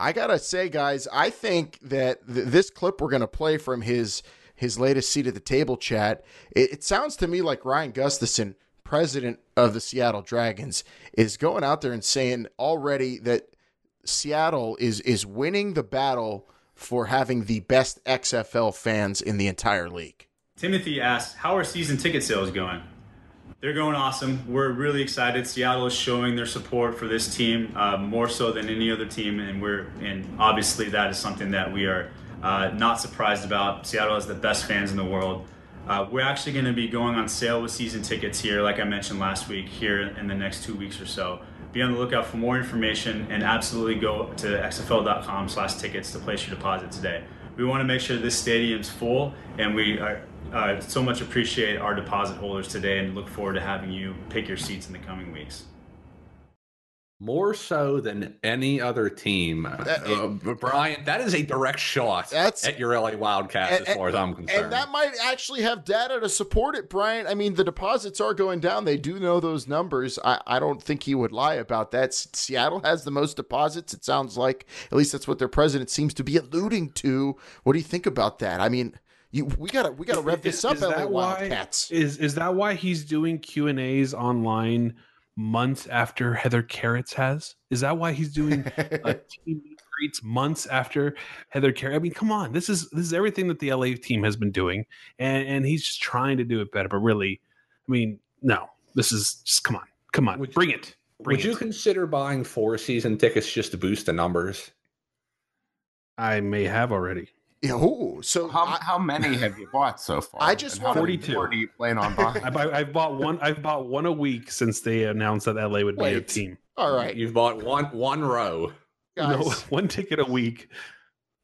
I gotta say, guys, I think that th- this clip we're gonna play from his his latest seat at the table chat, it, it sounds to me like Ryan Gustafson, president of the Seattle Dragons, is going out there and saying already that Seattle is is winning the battle for having the best XFL fans in the entire league. Timothy asked, "How are season ticket sales going?" They're going awesome. We're really excited. Seattle is showing their support for this team uh, more so than any other team, and we're and obviously that is something that we are uh, not surprised about. Seattle has the best fans in the world. Uh, we're actually going to be going on sale with season tickets here, like I mentioned last week, here in the next two weeks or so. Be on the lookout for more information and absolutely go to xfl.com slash tickets to place your deposit today. We want to make sure this stadium's full and we are, uh, so much appreciate our deposit holders today and look forward to having you pick your seats in the coming weeks more so than any other team. That, uh, Brian, that is a direct shot that's, at your LA Wildcats and, as far as I'm concerned. And that might actually have data to support it, Brian. I mean, the deposits are going down. They do know those numbers. I, I don't think he would lie about that. Seattle has the most deposits, it sounds like. At least that's what their president seems to be alluding to. What do you think about that? I mean, you, we gotta we gotta rev this up, is LA Wildcats. Why, is is that why he's doing Q and A's online? months after Heather Carrots has? Is that why he's doing a team greets months after Heather Carrots? I mean, come on, this is this is everything that the LA team has been doing, and and he's just trying to do it better. But really, I mean, no, this is just come on, come on, would, bring it. Bring would it. you consider buying four season tickets just to boost the numbers? I may have already. Yeah, ooh, so how, I, how many have you bought so far? I just want forty-two. Do you plan on buying? I've, I've, bought one. I've bought one a week since they announced that LA would Wait, be a team. All right, you've bought one one row. Guys, no, one ticket a week.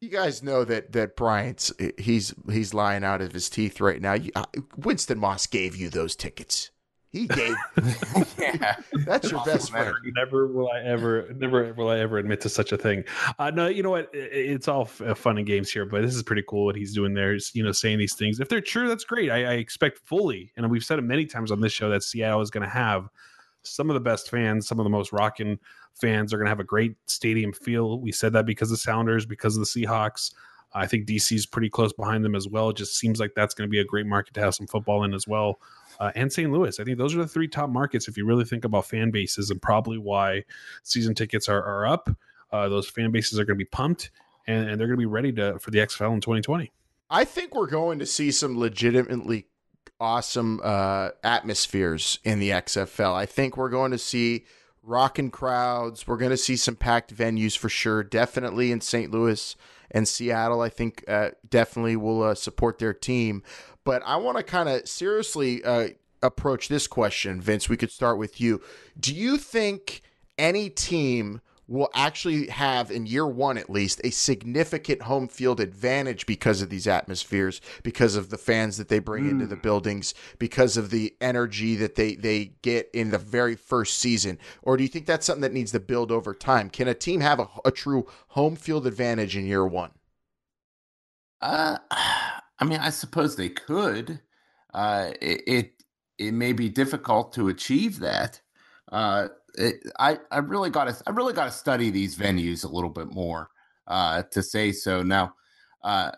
You guys know that that Bryant's he's he's lying out of his teeth right now. You, uh, Winston Moss gave you those tickets. He gave. yeah, That's your best friend. Never will I ever, never will I ever admit to such a thing. Uh, no, you know what? It's all uh, fun and games here, but this is pretty cool what he's doing there. Is you know saying these things. If they're true, that's great. I, I expect fully, and we've said it many times on this show that Seattle is going to have some of the best fans, some of the most rocking fans. are going to have a great stadium feel. We said that because of the Sounders, because of the Seahawks. I think DC is pretty close behind them as well. It just seems like that's going to be a great market to have some football in as well. Uh, and St. Louis. I think those are the three top markets if you really think about fan bases and probably why season tickets are, are up. Uh, those fan bases are going to be pumped and, and they're going to be ready to for the XFL in 2020. I think we're going to see some legitimately awesome uh, atmospheres in the XFL. I think we're going to see rocking crowds. We're going to see some packed venues for sure. Definitely in St. Louis and Seattle. I think uh, definitely will uh, support their team. But I want to kind of seriously uh, approach this question, Vince. We could start with you. Do you think any team will actually have in year one at least a significant home field advantage because of these atmospheres because of the fans that they bring into the buildings because of the energy that they they get in the very first season or do you think that's something that needs to build over time can a team have a, a true home field advantage in year one Uh, I mean, I suppose they could. Uh, it, it it may be difficult to achieve that. Uh, it, I I really got to I really got to study these venues a little bit more uh, to say so. Now, uh,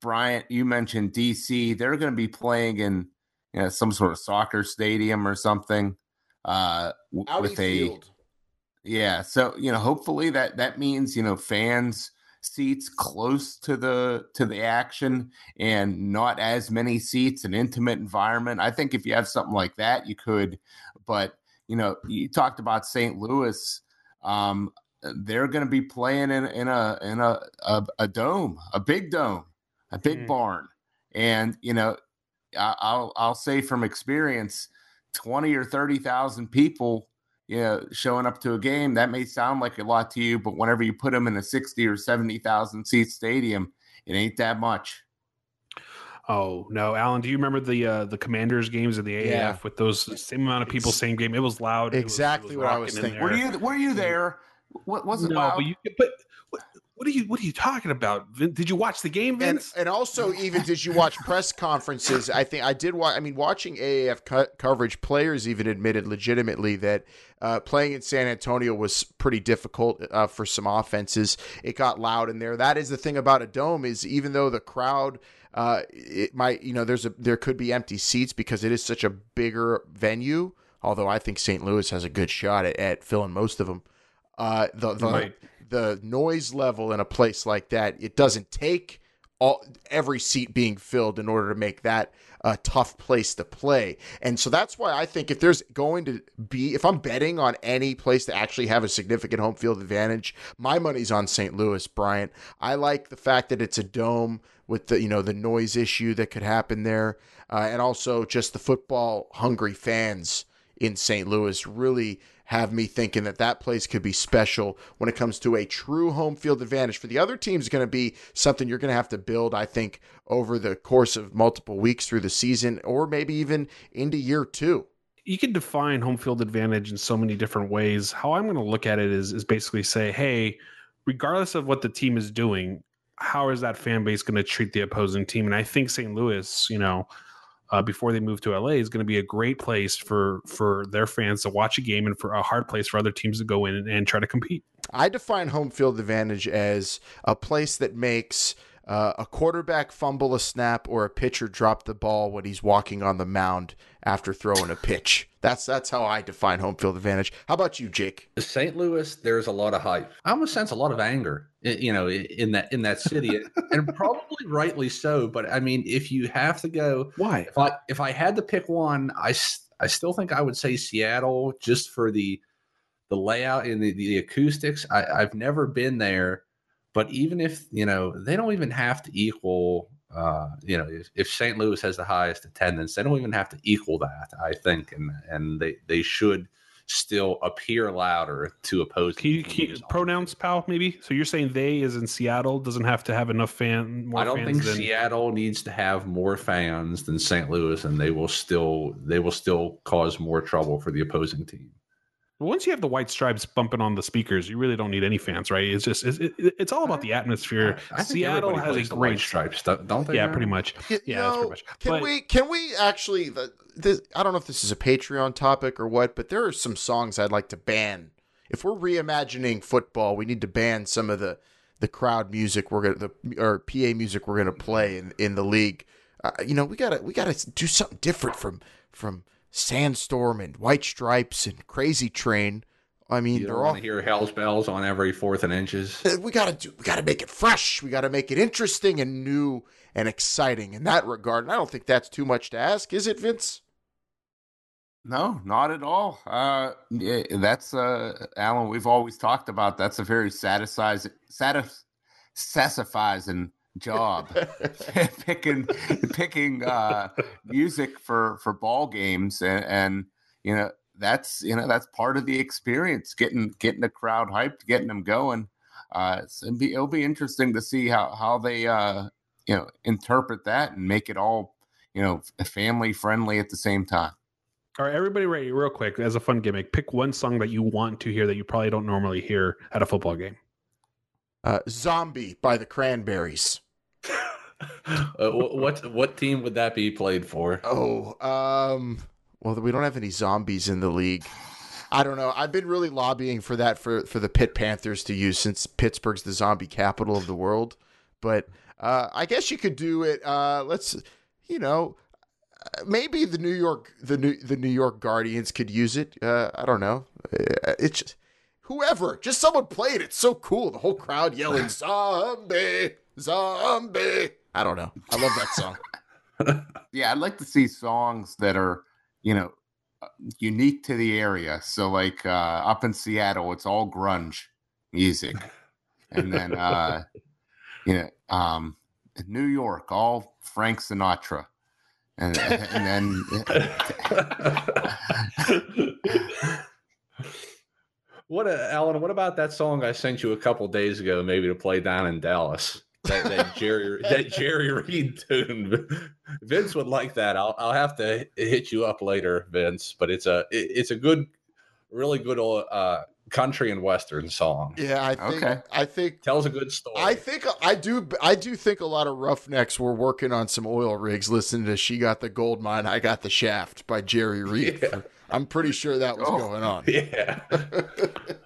Bryant, you mentioned DC. They're going to be playing in you know, some sort of soccer stadium or something uh, w- with a Field. yeah. So you know, hopefully that that means you know fans seats close to the to the action and not as many seats an intimate environment i think if you have something like that you could but you know you talked about st louis um they're going to be playing in in a in a a, a dome a big dome a big Mm. barn and you know I, i'll i'll say from experience 20 or 30,000 people you know, showing up to a game, that may sound like a lot to you, but whenever you put them in a 60 or 70,000 seat stadium, it ain't that much. Oh no, Alan, do you remember the uh, the Commanders games in the AAF Yeah. with those same amount of people, same game? It was loud. It was- it Exactly what I was thinking. Were you were you there? What was it? No, loud? but you but what, are you what are you talking about? Did you watch the game, and Vince? and also even did you watch press conferences? I think I did watch. I mean, watching AAF co- coverage, players even admitted legitimately that uh, playing in San Antonio was pretty difficult uh, for some offenses. It got loud in there. That is the thing about a dome is even though the crowd. Uh, it might, you know, there's a there could be empty seats because it is such a bigger venue. Although I think St. Louis has a good shot at, at filling most of them. Uh, the the Right. The noise level in a place like that, it doesn't take all every seat being filled in order to make that a tough place to play. And so that's why I think if there's going to be if I'm betting on any place to actually have a significant home field advantage, my money's on St. Louis, Bryant. I like the fact that it's a dome with the you know the noise issue that could happen there, uh, and also just the football hungry fans in St. Louis really have me thinking that that place could be special when it comes to a true home field advantage. For the other teams, going to be something you're going to have to build, I think, over the course of multiple weeks through the season, or maybe even into year two. you can define home field advantage in so many different ways. How I'm going to look at it is is basically say, hey, regardless of what the team is doing, how is that fan base going to treat the opposing team? And I think St. Louis, you know, uh, before they move to LA, is going to be a great place for for their fans to watch a game and for a hard place for other teams to go in and, and try to compete. I define home field advantage as a place that makes uh, a quarterback fumble a snap or a pitcher drop the ball when he's walking on the mound after throwing a pitch. That's that's how I define home field advantage. How about you, Jake? St. Louis, there's a lot of hype. I almost sense a lot of anger, you know, in that in that city, and probably rightly so. But I mean, if you have to go, Why? if I if I had to pick one, I I still think I would say Seattle, just for the the layout and the, the acoustics. I, I've never been there, but even if you know, they don't even have to equal. Uh, you know, if, if St. Louis has the highest attendance, they don't even have to equal that. I think, and and they they should still appear louder to oppose. Can you, can you pronouns, pal? Maybe. So you're saying they is in Seattle doesn't have to have enough fan. More I don't think than, Seattle needs to have more fans than St. Louis, and they will still they will still cause more trouble for the opposing team. Once you have the white stripes bumping on the speakers, you really don't need any fans, right? It's just it's, it, it's all about the atmosphere. I think Seattle everybody has plays a the white great stripes, don't don't they? Yeah, now? pretty much. Yeah, you that's know, pretty much. Can But- we can we actually the, this, I don't know if this is a Patreon topic or what, but there are some songs I'd like to ban. If we're reimagining football, we need to ban some of the the crowd music we're gonna the or PA music we're gonna play in, in the league. Uh, you know, we gotta we gotta do something different from from Sandstorm and White Stripes and Crazy Train. I mean, You they're don't all want to hear Hell's bells on every fourth and inches. We gotta do we gotta make it fresh we gotta make it interesting and new and exciting in that regard and i don't think that's too much to ask is it vince No, not at all. Uh, yeah, that's uh, Alan. We've always talked about that's a very satisfying, satis- satisfying job picking picking uh, music for for ball games, and, and you know that's you know that's part of the experience. Getting getting the crowd hyped, getting them going. Uh, it'll be it'll be interesting to see how how they uh, you know interpret that and make it all you know family friendly at the same time. All right, everybody, ready? Real quick, as a fun gimmick, pick one song that you want to hear that you probably don't normally hear at a football game. Uh, zombie by the cranberries Uh, what what team would that be played for? oh um well we don't have any zombies in the league i don't know i've been really lobbying for that for for the Pitt panthers to use since pittsburgh's the zombie capital of the world but uh i guess you could do it uh let's you know uh, maybe the New York the New the New York Guardians could use it. Uh, I don't know. Uh, It's just, whoever, just someone play it. It's so cool. The whole crowd yelling "Zombie, zombie." I don't know. I love that song. yeah, I'd like to see songs that are, you know, unique to the area. So, like uh, up in Seattle, it's all grunge music, and then, uh, you know, um, in New York, all Frank Sinatra, and and then. What, uh, Alan? What about that song I sent you a couple days ago, maybe to play down in Dallas? That, that Jerry that Jerry Reed tune. Vince would like that. I'll I'll have to hit you up later, Vince. But it's a it- it's a good, really good old uh, country and western song. Yeah, I think Okay. I think Tells a good story. I think I do I do think a lot of roughnecks were working on some oil rigs listening to "She Got the Gold Mine, I Got the Shaft" by Jerry Reed. Yeah. I'm pretty sure that was Oh. going on. yeah.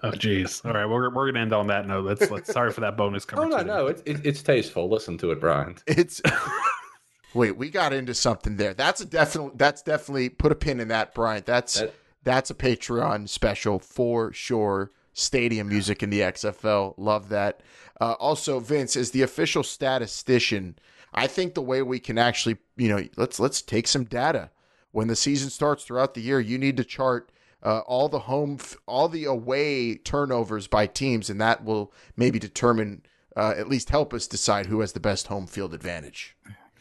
Oh, jeez. All right, we're, we're gonna end on that note. Let's let's. Sorry for that bonus. Oh no, no, it's it, it's tasteful. Listen to it, Brian. It's wait, we got into something there. That's a definitely. That's definitely put a pin in that, Brian. That's That- that's a Patreon special for sure. Stadium music in the XFL, love that. Uh, also, Vince is the official statistician. I think the way we can actually, you know, let's let's take some data. When the season starts throughout the year, you need to chart uh, all the home, f- all the away turnovers by teams, and that will maybe determine, uh, at least help us decide who has the best home field advantage.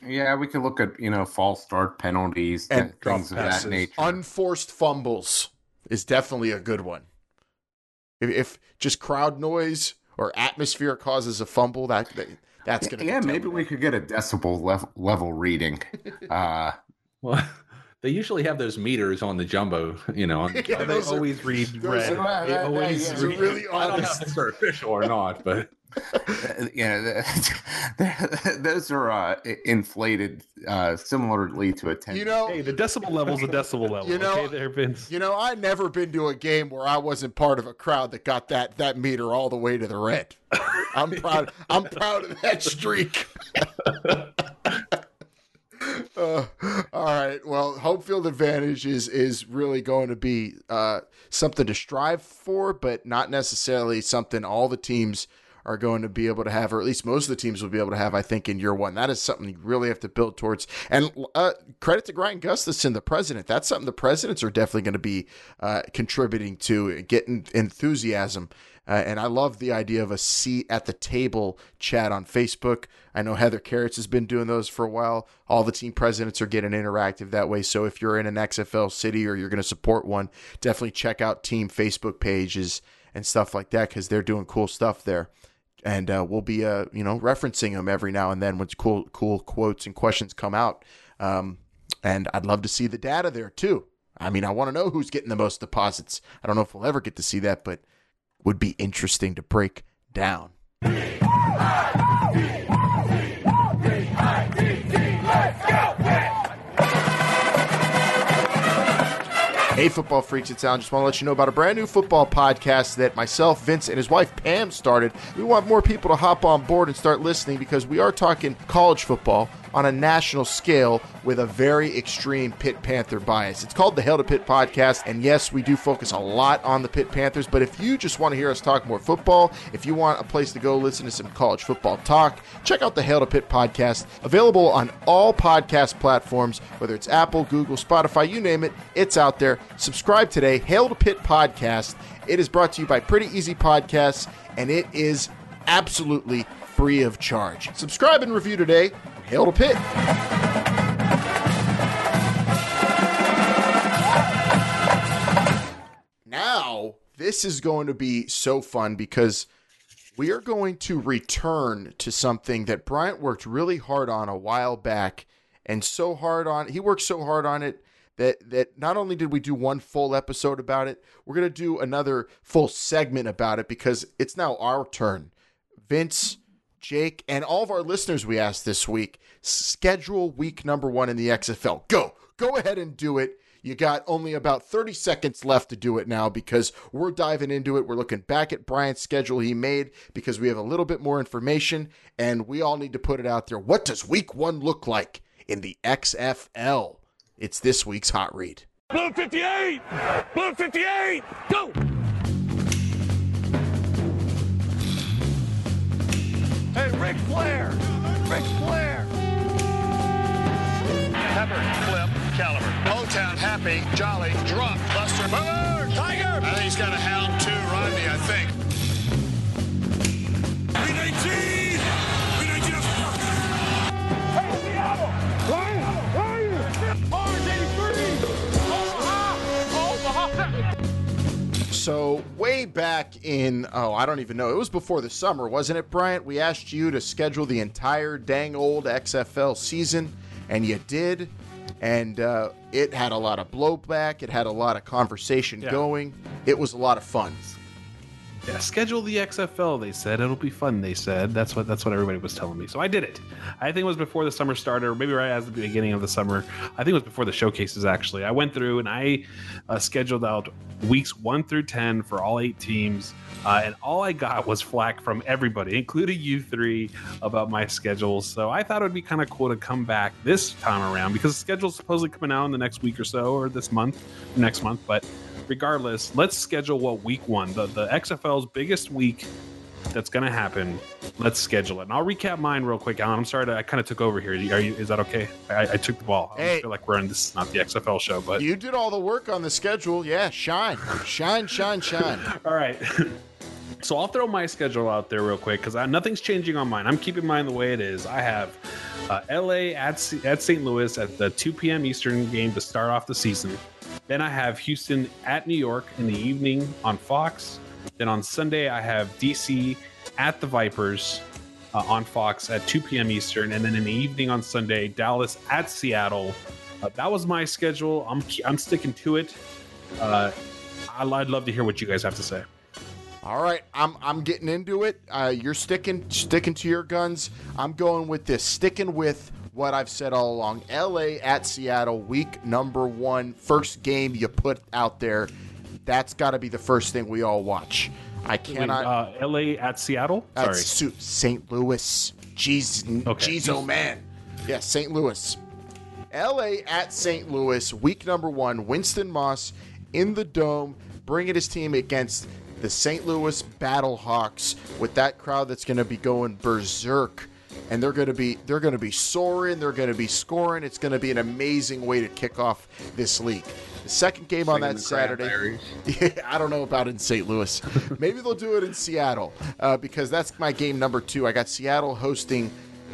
Yeah, we could look at you know false start penalties And and things of that nature. Unforced fumbles is definitely a good one. If, if just crowd noise or atmosphere causes a fumble, that, that that's going to yeah, maybe we could get a decibel level, level reading. Uh, Well, they usually have those meters on the jumbo. You know, on the Yeah, They those are- always read those red. are- They that- that- always yeah, those are read- really I don't know if they're official or not, but yeah, those are uh, inflated uh, similarly to a ten. You know, Hey, the decibel level's a decibel level. You know- okay, there, Vince. You know, I never been to a game where I wasn't part of a crowd that got that that meter all the way to the red. I'm proud. I'm proud of that streak. Uh, all right. Well, home field advantage is is really going to be uh, something to strive for, but not necessarily something all the teams are going to be able to have, or at least most of the teams will be able to have, I think, in year one. That is something you really have to build towards. And uh, credit to Ryan Gustafson, the president. That's something the presidents are definitely going to be uh, contributing to, getting enthusiasm. Uh, and I love the idea of a seat at the table chat on Facebook. I know Heather Carrots has been doing those for a while. All the team presidents are getting interactive that way. So if you're in an XFL city or you're going to support one, definitely check out team Facebook pages and stuff like that because they're doing cool stuff there. And uh, we'll be, uh, you know, referencing them every now and then when cool, cool quotes and questions come out. Um, and I'd love to see the data there too. I mean, I want to know who's getting the most deposits. I don't know if we'll ever get to see that, but would be interesting to break down. Hey, football freaks, it's Alan. Just want to let you know about a brand new football podcast that myself, Vince, and his wife Pam started. We want more people to hop on board and start listening because we are talking college football on a national scale with a very extreme Pitt Panther bias. It's called the Hail to Pitt podcast, and yes, we do focus a lot on the Pitt Panthers, but if you just want to hear us talk more football, if you want a place to go listen to some college football talk, check out the Hail to Pitt podcast, available on all podcast platforms, whether it's Apple, Google, Spotify, you name it, it's out there. Subscribe today, Hail to Pitt podcast. It is brought to you by Pretty Easy Podcasts, and it is absolutely free of charge. Subscribe and review today. Hail to Pitt. Now, this is going to be so fun because we are going to return to something that Bryant worked really hard on a while back and so hard on he worked so hard on it that that not only did we do one full episode about it, we're going to do another full segment about it because it's now our turn. Vince Jake, and all of our listeners we asked this week schedule week number one in the XFL. Go, go ahead and do it. You got only about 30 seconds left to do it now because we're diving into it. We're looking back at Bryant's schedule he made because we have a little bit more information and we all need to put it out there. What does week one look like in the XFL? It's this week's hot read. Blue 58! Blue 58! Go! Hey, Ric Flair! Ric Flair! Pepper, Flip, Caliber. O-Town, Happy, Jolly, Drunk, Buster, Boomer, Tiger! I think he's got a hound too, Rodney, I think. B19! So, way back in, oh, I don't even know, it was before the summer, wasn't it, Bryant? We asked you to schedule the entire dang old XFL season, and you did. And uh, it had a lot of blowback, it had a lot of conversation Yeah. going. It was a lot of fun. Yeah, schedule the XFL. They said it'll be fun. They said that's what that's what everybody was telling me. So I did it. I think it was before the summer started, or maybe right at the beginning of the summer. I think it was before the showcases. Actually, I went through and I uh, scheduled out weeks one through ten for all eight teams, uh, and all I got was flack from everybody, including you three, about my schedule. So I thought it would be kind of cool to come back this time around because the schedule's supposedly coming out in the next week or so, or this month, next month, but regardless, let's schedule what week one, the, the XFL's biggest week that's going to happen. Let's schedule it. And I'll recap mine real quick, Alan. I'm sorry that I kind of took over here. Are you? Is that okay? I, I took the ball. I Hey. feel like we're in this is not the XFL show, but You did all the work on the schedule. Yeah, shine. Shine, shine, shine. all right. so I'll throw my schedule out there real quick because nothing's changing on mine. I'm keeping mine the way it is. I have uh, LA at C- at St. Louis at the 2 p.m. Eastern game to start off the season. Then I have Houston at New York in the evening on Fox. Then on Sunday I have DC at the Vipers uh, on Fox at 2 p.m. Eastern, and then in the evening on Sunday Dallas at Seattle. Uh, that was my schedule. I'm I'm sticking to it. Uh, I'd love to hear what you guys have to say. All right, I'm I'm getting into it. Uh, you're sticking sticking to your guns. I'm going with this. Sticking with what I've said all along. L.A. at Seattle, week number one, first game you put out there. That's got to be the first thing we all watch. I cannot. uh, LA at Seattle. Sorry. St. Louis. Jeez, Okay. jeez, oh man. Yeah, St. Louis. LA at St. Louis, week number one. Winston Moss in the dome. bringing his team against the St. Louis Battlehawks with that crowd that's going to be going berserk and they're going to be they're going to be soaring, they're going to be scoring. It's going to be an amazing way to kick off this league. The second game on that Saturday. I don't know about in St. Louis. Maybe they'll do it in Seattle uh, because that's my game number two. I got Seattle hosting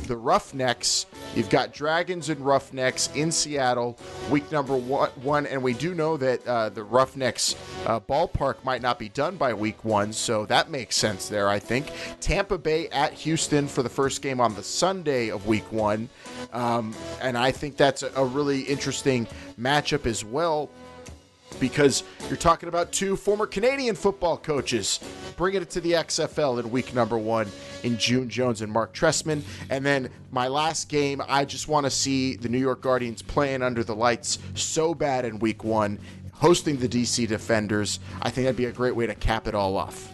the Roughnecks. You've got Dragons and Roughnecks in Seattle, week number one, and we do know that uh, the Roughnecks uh, ballpark might not be done by week one, so that makes sense there, I think. Tampa Bay at Houston for the first game on the Sunday of week one, um, and I think that's a, a really interesting matchup as well because you're talking about two former Canadian football coaches bringing it to the XFL in week number one in June Jones and Mark Trestman. And then my last game, I just want to see the New York Guardians playing under the lights so bad in week one, hosting the DC Defenders. I think that'd be a great way to cap it all off.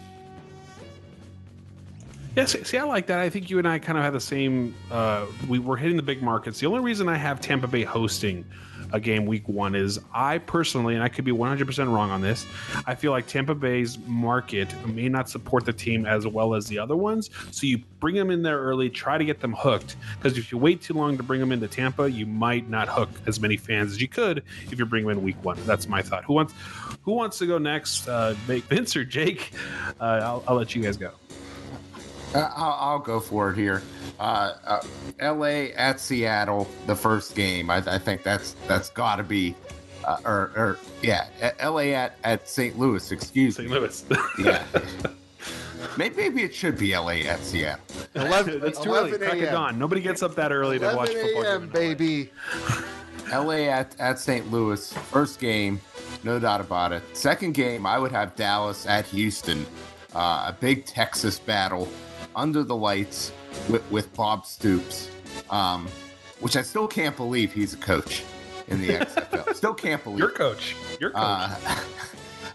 Yeah, see, see, I like that. I think you and I kind of have the same. Uh, we were hitting the big markets. The only reason I have Tampa Bay hosting a game week one is I personally, and I could be 100% wrong on this, I feel like Tampa Bay's market may not support the team as well as the other ones. So you bring them in there early, try to get them hooked. Because if you wait too long to bring them into Tampa, you might not hook as many fans as you could if you bring them in week one. That's my thought. Who wants Who wants to go next? Uh, Vince or Jake? Uh, I'll, I'll let you guys go. Uh, I'll, I'll, go for it here. Uh, uh, L.A. at Seattle, the first game. I, I think that's that's got to be, uh, or, or yeah, L.A. at at St. Louis. Excuse St. me. St. Louis. yeah. Maybe, maybe it should be LA at Seattle. 11, that's too early. Crack of dawn. Nobody gets up that early to watch football. AM, baby. LA at, at St. Louis. First game, no doubt about it. Second game, I would have Dallas at Houston. Uh, a big Texas battle under the lights with, with Bob Stoops, um, which I still can't believe he's a coach in the XFL. still can't believe your coach. Your coach. Uh,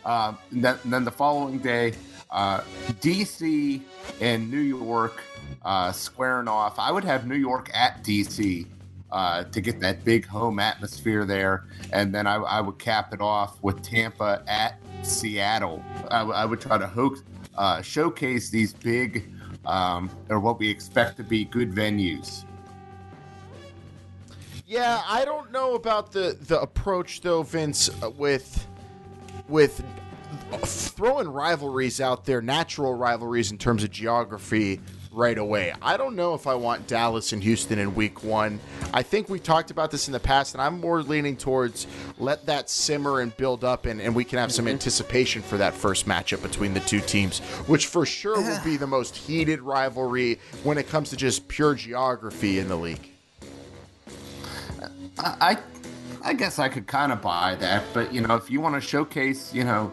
uh, then, then, the following day, uh, DC and New York uh, squaring off. I would have New York at DC uh, to get that big home atmosphere there, and then I, I would cap it off with Tampa at Seattle. I, w- I would try to hook, uh, showcase these big um, or what we expect to be good venues. Yeah, I don't know about the the approach though, Vince, uh, with with throwing rivalries out there, natural rivalries in terms of geography right away. I don't know if I want Dallas and Houston in week one. I think we've talked about this in the past, and I'm more leaning towards let that simmer and build up, and, and we can have some mm-hmm. anticipation for that first matchup between the two teams, which for sure will be the most heated rivalry when it comes to just pure geography in the league. I, I guess I could kind of buy that, but you know, if you want to showcase, you know,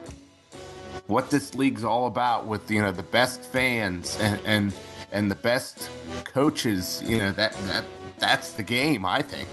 what this league's all about with you know the best fans and and and the best coaches, you know, that that that's the game, I think.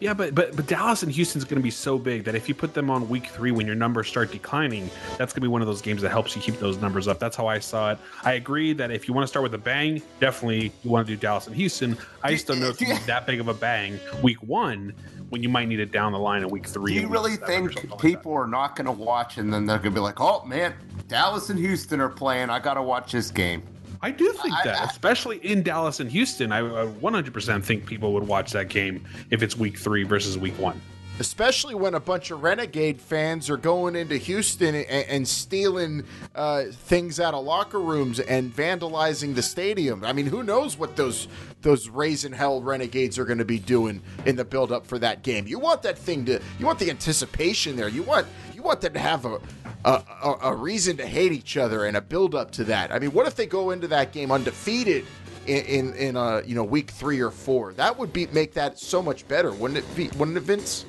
Yeah, but but but Dallas and Houston's going to be so big that if you put them on week three when your numbers start declining, that's going to be one of those games that helps you keep those numbers up. That's how I saw it. I agree that if you want to start with a bang, definitely you want to do Dallas and Houston. I just don't know if you need that big of a bang week one when you might need it down the line in week three. Do you really think people like are not going to watch and then they're going to be like, "Oh man, Dallas and Houston are playing. I got to watch this game." I do think I, that, I, especially in Dallas and Houston, I, I 100% think people would watch that game if it's week three versus week one. Especially when a bunch of Renegade fans are going into Houston and, and stealing uh, things out of locker rooms and vandalizing the stadium. I mean, who knows what those those raising hell Renegades are going to be doing in the build up for that game? You want that thing to, you want the anticipation there. You want you want them to have a a, a, reason to hate each other and a build up to that. I mean, what if they go into that game undefeated in in, in uh, you know week three or four? That would be make that so much better, wouldn't it be? Wouldn't it, Vince?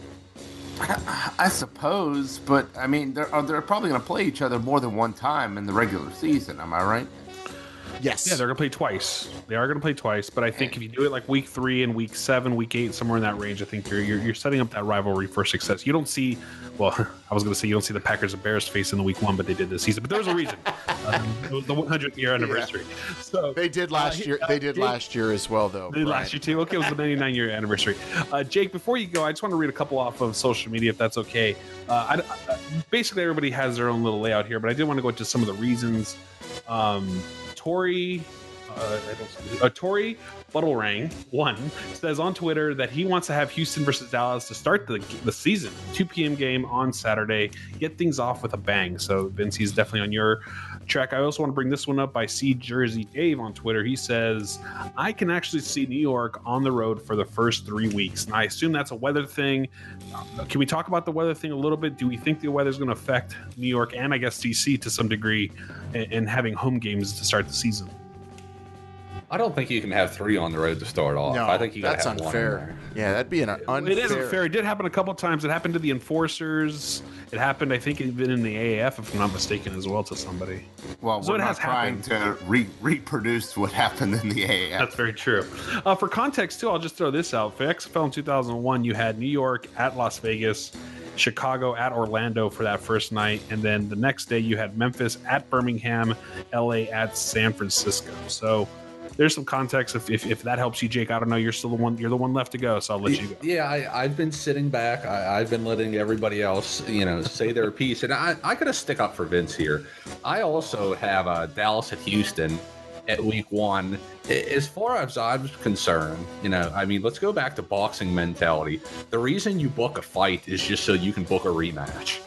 I, I suppose, but I mean, they're uh, they're probably going to play each other more than one time in the regular season. Am I right? Yes. Yeah, they're going to play twice. They are going to play twice, but I think if you do it like week three and week seven, week eight, somewhere in that range, I think you're you're, you're setting up that rivalry for success. You don't see, well, I was going to say you don't see the Packers and Bears face in the week one, but they did this season. But there was a reason. um, it was the 100th year anniversary. So They did last uh, year. They did Jake- last year as well, though. They did last year too. Okay, it was the 99 year anniversary. Uh, Jake, before you go, I just want to read a couple off of social media, if that's okay. Uh, I, I- basically, everybody has their own little layout here, but I did want to go into some of the reasons. Um, Tori, uh, uh, Tori Buttlerang one says on Twitter that he wants to have Houston versus Dallas to start the the season, 2 p.m. game on Saturday, get things off with a bang. So Vince, he's definitely on your track. I also want to bring this one up by C Jersey Dave on Twitter. He says, I can actually see New York on the road for the first three weeks. And I assume that's a weather thing. Can we talk about the weather thing a little bit? Do we think the weather is going to affect New York and I guess DC to some degree in having home games to start the season? I don't think you can have three on the road to start off. No, I think you that's have unfair. one. Yeah, that'd be an unfair. It isn't fair. It did happen a couple times. It happened to the enforcers. It happened, I think, even in the AAF, if I'm not mistaken, as well to somebody. Well, So we're it not has trying to re- reproduce what happened in the AAF. That's very true. Uh, for context, too, I'll just throw this out. For XFL in 2001, you had New York at Las Vegas, Chicago at Orlando for that first night, and then the next day you had Memphis at Birmingham, LA at San Francisco. So there's some context. If, if, if that helps you, Jake, I don't know. You're still the one. You're the one left to go, so I'll let you go. Yeah, I, I've been sitting back. I, I've been letting everybody else, you know, say their piece, and I, I got to stick up for Vince here. I also have uh, Dallas at Houston at Week One. As far as I'm concerned, you know, I mean, let's go back to boxing mentality. The reason you book a fight is just so you can book a rematch.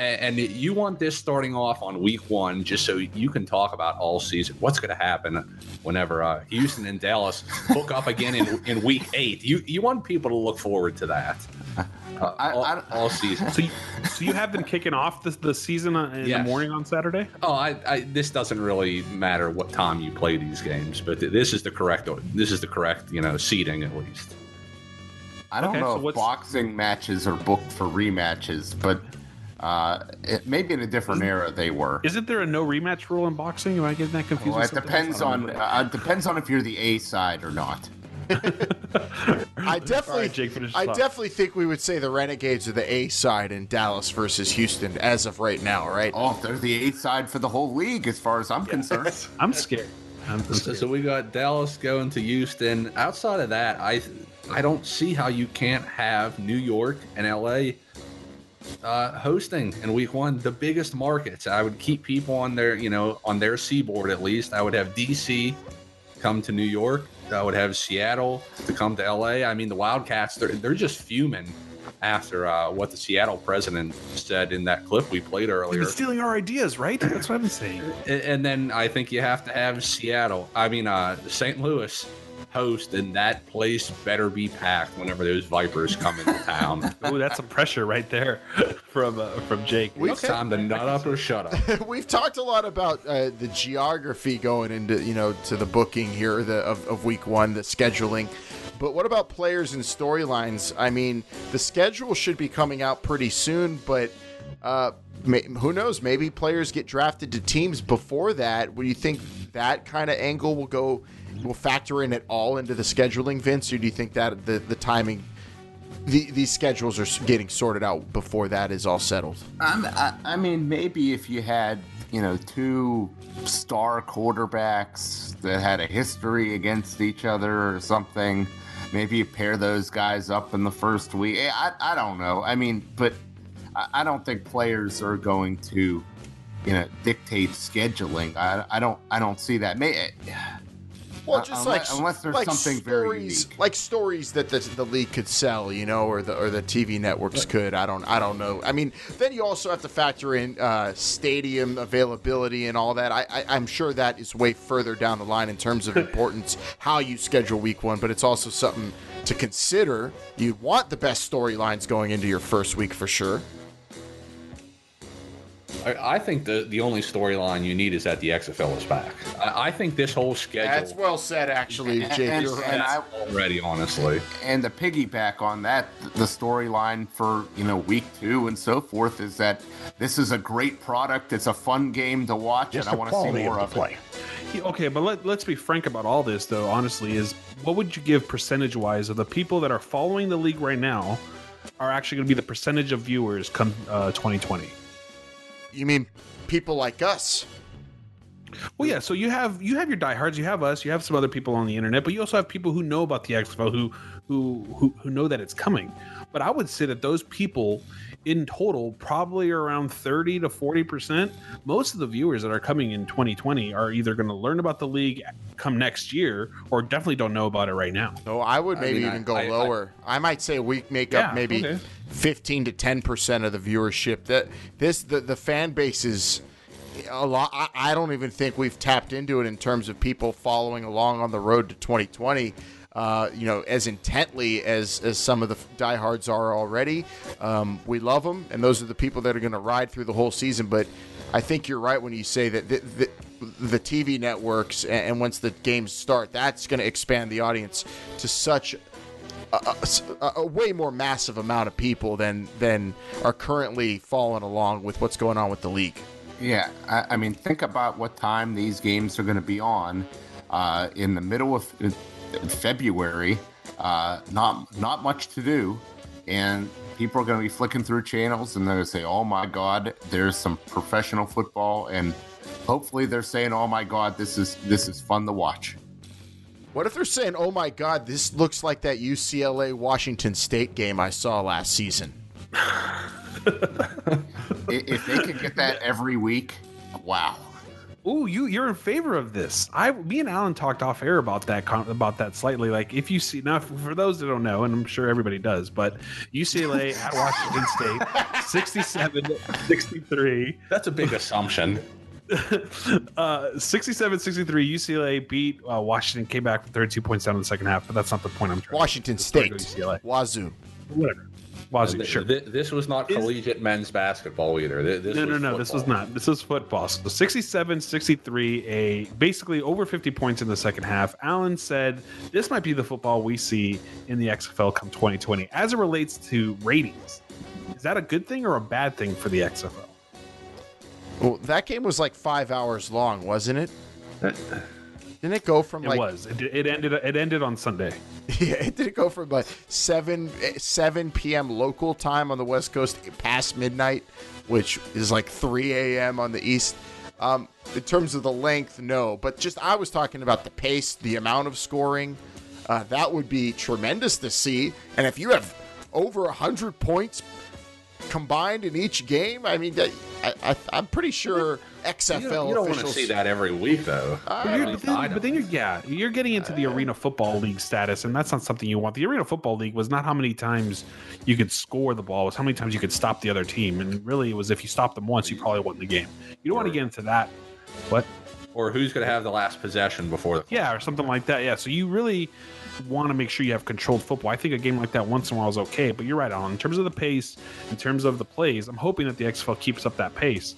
A- And you want this starting off on week one just so you can talk about all season. What's going to happen whenever uh, Houston and Dallas hook up again in, in week eight? You you want people to look forward to that uh, all, all season. So you, so you have them kicking off the, the season uh, in Yes. the morning on Saturday? Oh, I, I this doesn't really matter what time you play these games, but th- this is the correct this is the correct you know seating at least. I don't Okay, know so if boxing matches are booked for rematches, but uh, it, maybe in a different era they were. Isn't there a no rematch rule in boxing? Am I getting that confused? Well, it depends else? I don't on uh, it depends on if you're the A side or not. I definitely, All right, Jake, I this off. definitely think we would say the Renegades are the A side in Dallas versus Houston as of right now, right? Oh, they're the A side for the whole league, as far as I'm concerned. I'm scared. I'm So, scared. so we got Dallas going to Houston. Outside of that, I I don't see how you can't have New York and LA uh, hosting in week one the biggest markets. I would keep people on their you know on their seaboard at least. I would have DC come to New York. I would have Seattle to come to LA. I mean the Wildcats they're they're just fuming after uh, what the Seattle president said in that clip we played earlier. stealing our ideas, right? That's what I've been saying. A- and then I think you have to have Seattle. I mean, uh, St. Louis host, and that place better be packed whenever those Vipers come into town. Ooh, that's some pressure right there from uh, from Jake. It's time to nut up or shut up. We've talked a lot about uh, the geography going into you know to the booking here the, of, of week one, the scheduling. But what about players and storylines? I mean, the schedule should be coming out pretty soon, but uh, may, who knows? Maybe players get drafted to teams before that. Would you think that kind of angle will go will factor in at all into the scheduling, Vince, or do you think that the the timing? The, these schedules are getting sorted out before that is all settled. I'm, I, I mean, maybe if you had, you know, two star quarterbacks that had a history against each other or something, maybe you pair those guys up in the first week. Eh, I, I don't know. I mean, but I, I don't think players are going to, you know, dictate scheduling. I, I don't I don't see that. May, Well, Uh, just unless- like unless there's like something very stories, unique. like stories that the, the league could sell, you know, or the or the TV networks could. I don't I don't know. I mean, then you also have to factor in uh, stadium availability and all that. I, I I'm sure that is way further down the line in terms of importance how you schedule week one, but it's also something to consider. You want the best storylines going into your first week for sure. I, I think the, the only storyline you need is that the XFL is back. I, I think this whole schedule That's well said, actually, And- Jake. and- You're and I- already, honestly. and to piggyback on that, the storyline for you know week two and so forth is that this is a great product. It's a fun game to watch, Just and I want to see more of of play. it. Okay, but let, let's be frank about all this, though. Honestly, is what would you give percentage wise of the people that are following the league right now are actually going to be the percentage of viewers come uh, 2020? You mean people like us? Well, yeah. So you have you have your diehards, you have us, you have some other people on the internet, but you also have people who know about the XFL who who who, who know that it's coming. But I would say that those people in total probably around 30 to 40 percent most of the viewers that are coming in 2020 are either going to learn about the league come next year or definitely don't know about it right now So I would I maybe mean, even I- go I- I- lower. I, might say we make Yeah, up maybe okay. 15 to 10 percent of the viewership. That this the the fan base is a lot. I, I don't even think we've tapped into it in terms of people following along on the road to 2020. Uh, you know, as intently as as some of the diehards are already. Um, we love them, and those are the people that are going to ride through the whole season. But I think you're right when you say that the, the, the TV networks, and, and once the games start, that's going to expand the audience to such a, a, a way more massive amount of people than than are currently following along with what's going on with the league. Yeah, I, I mean, think about what time these games are going to be on uh, in the middle of February. Uh, not not much to do, and people are going to be flicking through channels, and they're going to say, "Oh my God, there's some professional football," and hopefully they're saying, "Oh my God, this is this is fun to watch." What if they're saying, "Oh my God, this looks like that UCLA Washington State game I saw last season"? If they could get that every week, wow. Ooh, you you're in favor of this. I me and Alan talked off air about that about that slightly. Like if you see now for those that don't know, and I'm sure everybody does, but UCLA at Washington State 67 63. That's a big assumption. uh 67 63 UCLA beat uh, Washington came back with 32 points down in the second half, but that's not the point I'm trying. Washington to go State, UCLA. Wazoo. Whatever. Wazoo, Th- sure. th- this was not Is- collegiate men's basketball either. Th- This no, no, was no. This was not. This was football. So 67 63, a basically over 50 points in the second half. Alan said this might be the football we see in the XFL come 2020 as it relates to ratings. Is that a good thing or a bad thing for the XFL? Well, that game was like five hours long, wasn't it? Didn't it go from It like was. It, it ended. It ended on Sunday. Yeah, it did it go from like seven seven p.m. local time on the West Coast past midnight, which is like three a.m. on the East. Um, in terms of the length, no, but just I was talking about the pace, the amount of scoring. Uh, that would be tremendous to see. And if you have over hundred points combined in each game, I mean, I, I, I'm pretty sure XFL You don't, you don't want to see that every week, though. But, you're, but then, but then you're yeah, you're getting into the Arena Football League status, and that's not something you want. The Arena Football League was not how many times you could score the ball; it was how many times you could stop the other team. And really, it was if you stopped them once, you probably won the game. You don't want to get into that. What? or who's going to have the last possession before the Yeah, or something like that. Yeah. So you really want to make sure you have controlled football. I think a game like that once in a while is okay, but you're right on. In terms of the pace, in terms of the plays, I'm hoping that the XFL keeps up that pace.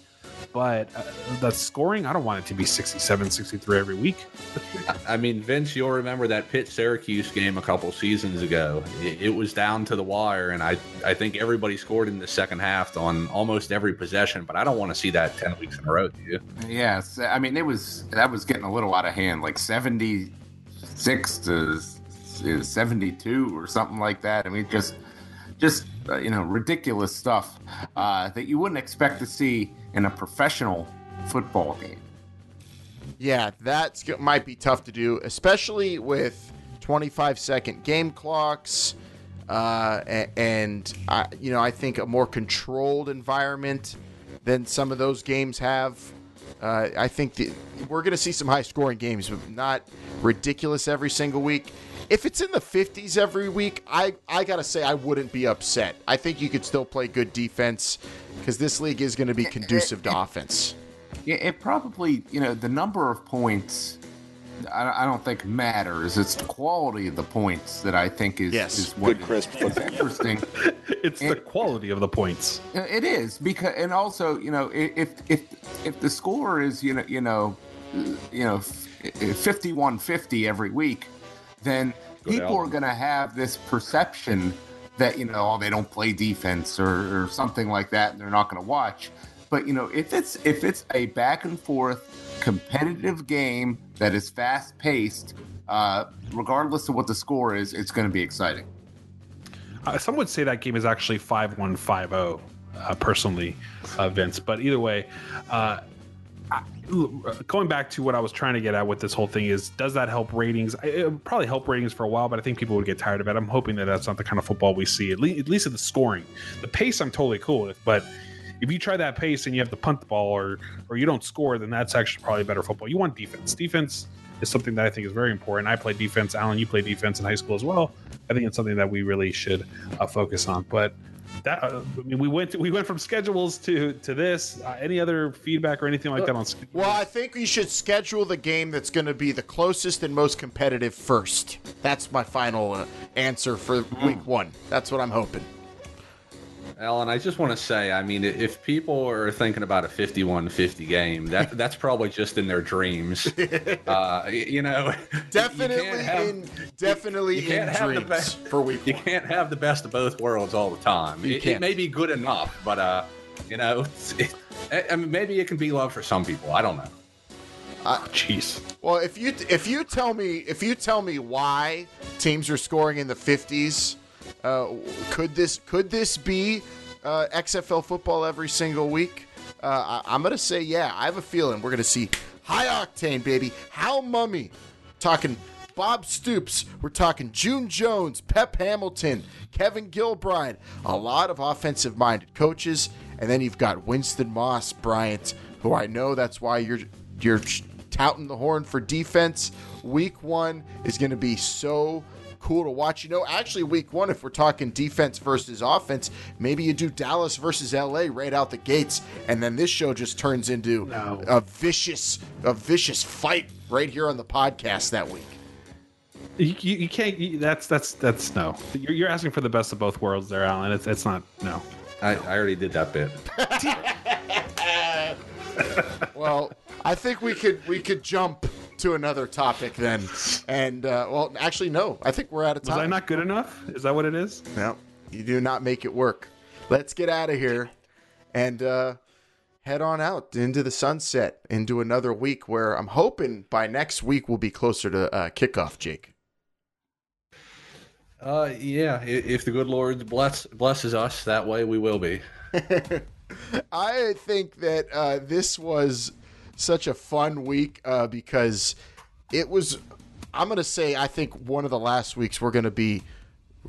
But uh, the scoring, I don't want it to be 67, 63 every week. I mean, Vince, you'll remember that Pitt Syracuse game a couple seasons ago. It, it was down to the wire, and I, I think everybody scored in the second half on almost every possession. But I don't want to see that ten weeks in a row. Do you? Yes, I mean it was that was getting a little out of hand, like seventy six to seventy two or something like that. I mean, just just uh, you know ridiculous stuff uh, that you wouldn't expect to see in a professional football game. Yeah, that might be tough to do, especially with 25 second game clocks. Uh, and, I, you know, I think a more controlled environment than some of those games have. Uh, I think that we're going to see some high scoring games, but not ridiculous every single week. If it's in the 50s every week, I, I got to say I wouldn't be upset. I think you could still play good defense because this league is going to be conducive to offense. Yeah, it probably you know the number of points. I, I don't think matters. It's the quality of the points that I think is Yes. is what Good crisp is interesting. It's the quality of the points. It is because, and also, you know, if if if the score is, you know, you know, you know, fifty-one fifty every week, then people are going to have this perception that you know, oh, they don't play defense or, or something like that, and they're not going to watch. but you know, if it's if it's a back and forth competitive game that is fast paced, uh, regardless of what the score is, it's going to be exciting. Uh, some would say that game is actually five one five zero. Uh, personally, uh, Vince, but either way, uh, Going back to what I was trying to get at with this whole thing is, does that help ratings? It probably help ratings for a while, but I think people would get tired of it. I'm hoping that that's not the kind of football we see. At least, at least at the scoring, the pace, I'm totally cool with, but if you try that pace and you have to punt the ball or or you don't score, then that's actually probably better football. You want defense. Defense is something that I think is very important. I play defense. Alan, you play defense in high school as well. I think it's something that we really should uh, focus on. But that uh, I mean, we went to, we went from schedules to to this. Uh, any other feedback or anything like that on? Well, I think we should schedule the game that's going to be the closest and most competitive first. That's my final uh, answer for week one. That's what I'm hoping. Alan, I just want to say, I mean, if people are thinking about a 51-50 game, that that's probably just in their dreams. Uh, you know, definitely you have, in definitely you can't in dreams the best for week. You can't have the best of both worlds all the time. You It, it may be good enough, but uh, you know, it, I mean, maybe it can be love for some people. I don't know. Jeez. Well, if you if you tell me if you tell me why teams are scoring in the 50s, uh, could this could this be uh, XFL football every single week? Uh, I, I'm gonna say yeah. I have a feeling we're gonna see high octane, baby. Hal Mumme? Talking Bob Stoops. We're talking June Jones, Pep Hamilton, Kevin Gilbride. A lot of offensive minded coaches, and then you've got Winston Moss, Bryant, who I know that's why you're you're touting the horn for defense. Week one is going to be so cool to watch. You know, actually, week one, if we're talking defense versus offense, maybe you do Dallas versus LA right out the gates, and then this show just turns into a vicious, a vicious fight right here on the podcast that week. You, you, you can't. You, that's that's that's no. You're, you're asking for the best of both worlds, there, Alan. It's it's not no. I, I already did that bit. well, I think we could we could jump to another topic then, and uh, well, actually, no. I think we're out of Was time. I not good enough? Is that what it is? No, you do not make it work. Let's get out of here and uh, head on out into the sunset into another week where I'm hoping by next week we'll be closer to uh, kickoff, Jake. Uh, yeah, if the good Lord bless blesses us, that way we will be. I think that uh, this was such a fun week uh, because it was. I'm going to say I think one of the last weeks we're going to be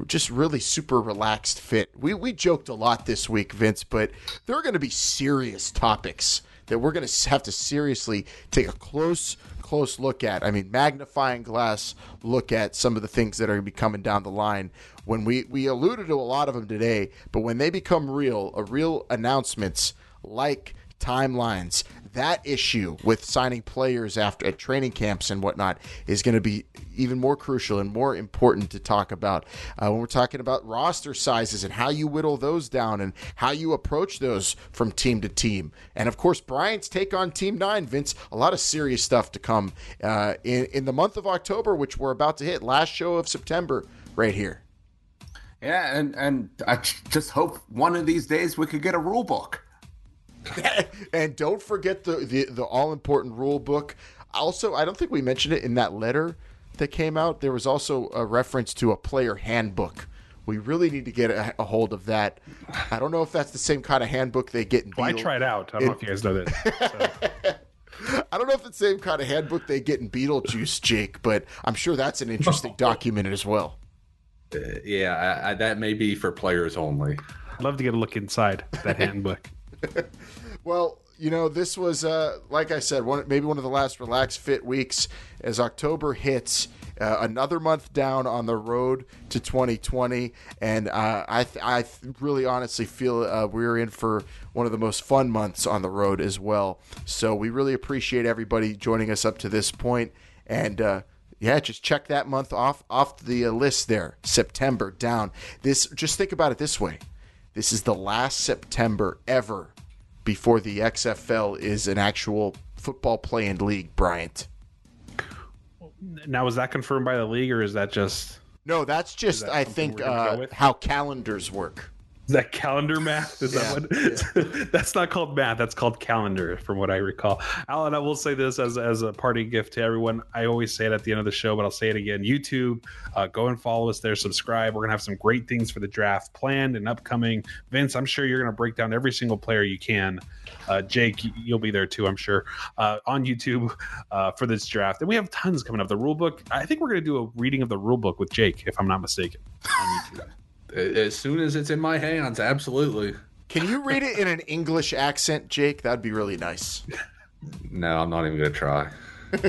just really super relaxed fit. We we joked a lot this week, Vince, but there are going to be serious topics that we're going to have to seriously take a close close look at. I mean, magnifying glass look at some of the things that are going to be coming down the line. When we we alluded to a lot of them today, but when they become real, a real announcements like timelines. That issue with signing players after at training camps and whatnot is going to be even more crucial and more important to talk about uh, when we're talking about roster sizes and how you whittle those down and how you approach those from team to team. And of course, Bryant's take on Team Nine, Vince. A lot of serious stuff to come uh, in in the month of October, which we're about to hit. Last show of September, right here. Yeah, and and I just hope one of these days we could get a rule book. and don't forget the, the, the all important rule book. Also, I don't think we mentioned it in that letter that came out. There was also a reference to a player handbook. We really need to get a, a hold of that. I don't know if that's the same kind of handbook they get in. Well, I tried out. I don't know if you guys know that. I don't know if it's the same kind of handbook they get in Beetlejuice, Jake, but I'm sure that's an interesting document as well. Uh, yeah, I, I, that may be for players only. I'd love to get a look inside that handbook. Well, you know, this was uh, like I said, one maybe one of the last relaxed fit weeks as October hits. Uh, another month down on the road to 2020, and uh, I th- I th- really honestly feel uh, we're in for one of the most fun months on the road as well. So we really appreciate everybody joining us up to this point, and uh, yeah, just check that month off off the uh, list there. September down. This just think about it this way: this is the last September ever before the XFL is an actual football playing league, Bryant. Now, is that confirmed by the league, or is that just? No, that's just that I think we're gonna go uh, how calendars work. Is that calendar math? Is Yeah, that what? that's not called math. That's called calendar, from what I recall. Alan, I will say this as as a party gift to everyone. I always say it at the end of the show, but I'll say it again. YouTube, uh, go and follow us there. Subscribe. We're gonna have some great things for the draft planned and upcoming. Vince, I'm sure you're gonna break down every single player you can. Uh, Jake, you'll be there too, I'm sure, uh, on YouTube uh, for this draft. And we have tons coming up. The rule book. I think we're gonna do a reading of the rule book with Jake, if I'm not mistaken. On YouTube. As soon as it's in my hands, absolutely. Can you read it in an English accent, Jake? That'd be really nice. No, I'm not even gonna try.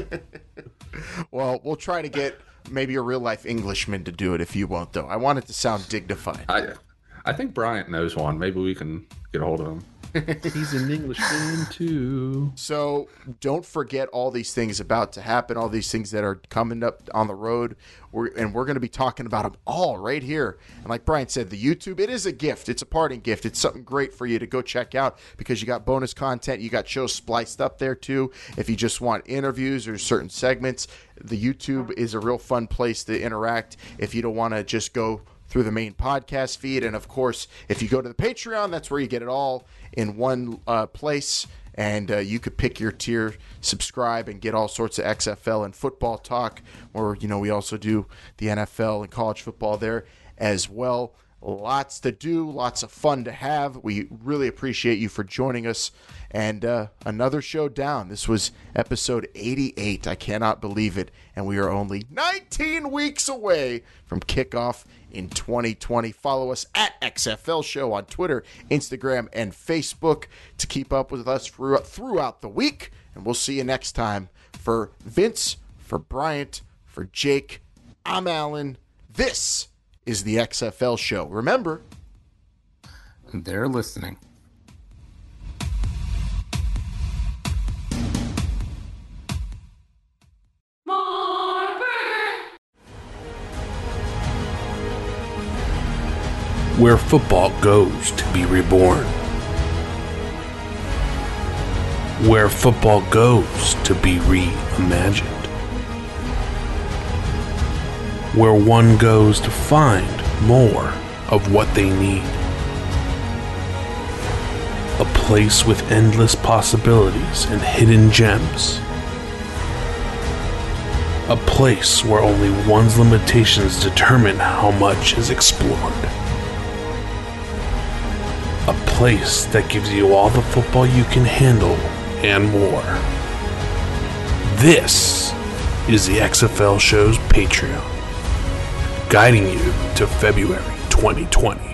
Well, we'll try to get maybe a real life Englishman to do it if you won't, though. I want it to sound dignified. I I think Bryant knows one. Maybe we can get a hold of him. He's an Englishman too. So don't forget all these things about to happen, all these things that are coming up on the road. We're, and we're going to be talking about them all right here. And like Bryant said, the YouTube, it is a gift. It's a parting gift. It's something great for you to go check out because you got bonus content. You got shows spliced up there too. If you just want interviews or certain segments, the YouTube is a real fun place to interact. If you don't want to just go through the main podcast feed. And of course, if you go to the Patreon, that's where you get it all in one uh, place. And uh, you could pick your tier, subscribe, and get all sorts of XFL and football talk. Or, you know, we also do the NFL and college football there as well. Lots to do, lots of fun to have. We really appreciate you for joining us. And uh, another show down. This was episode 88. I cannot believe it. And we are only 19 weeks away from kickoff in 2020. Follow us at XFL Show on Twitter, Instagram, and Facebook to keep up with us throughout, the week. And we'll see you next time. For Vince, for Bryant, for Jake, I'm Alan. This is the XFL Show. Remember, They're listening. where football goes to be reborn. Where football goes to be reimagined. Where one goes to find more of what they need. A place with endless possibilities and hidden gems. A place where only one's limitations determine how much is explored a place that gives you all the football you can handle and more. This is the XFL Show's Patreon, guiding you to February 2020.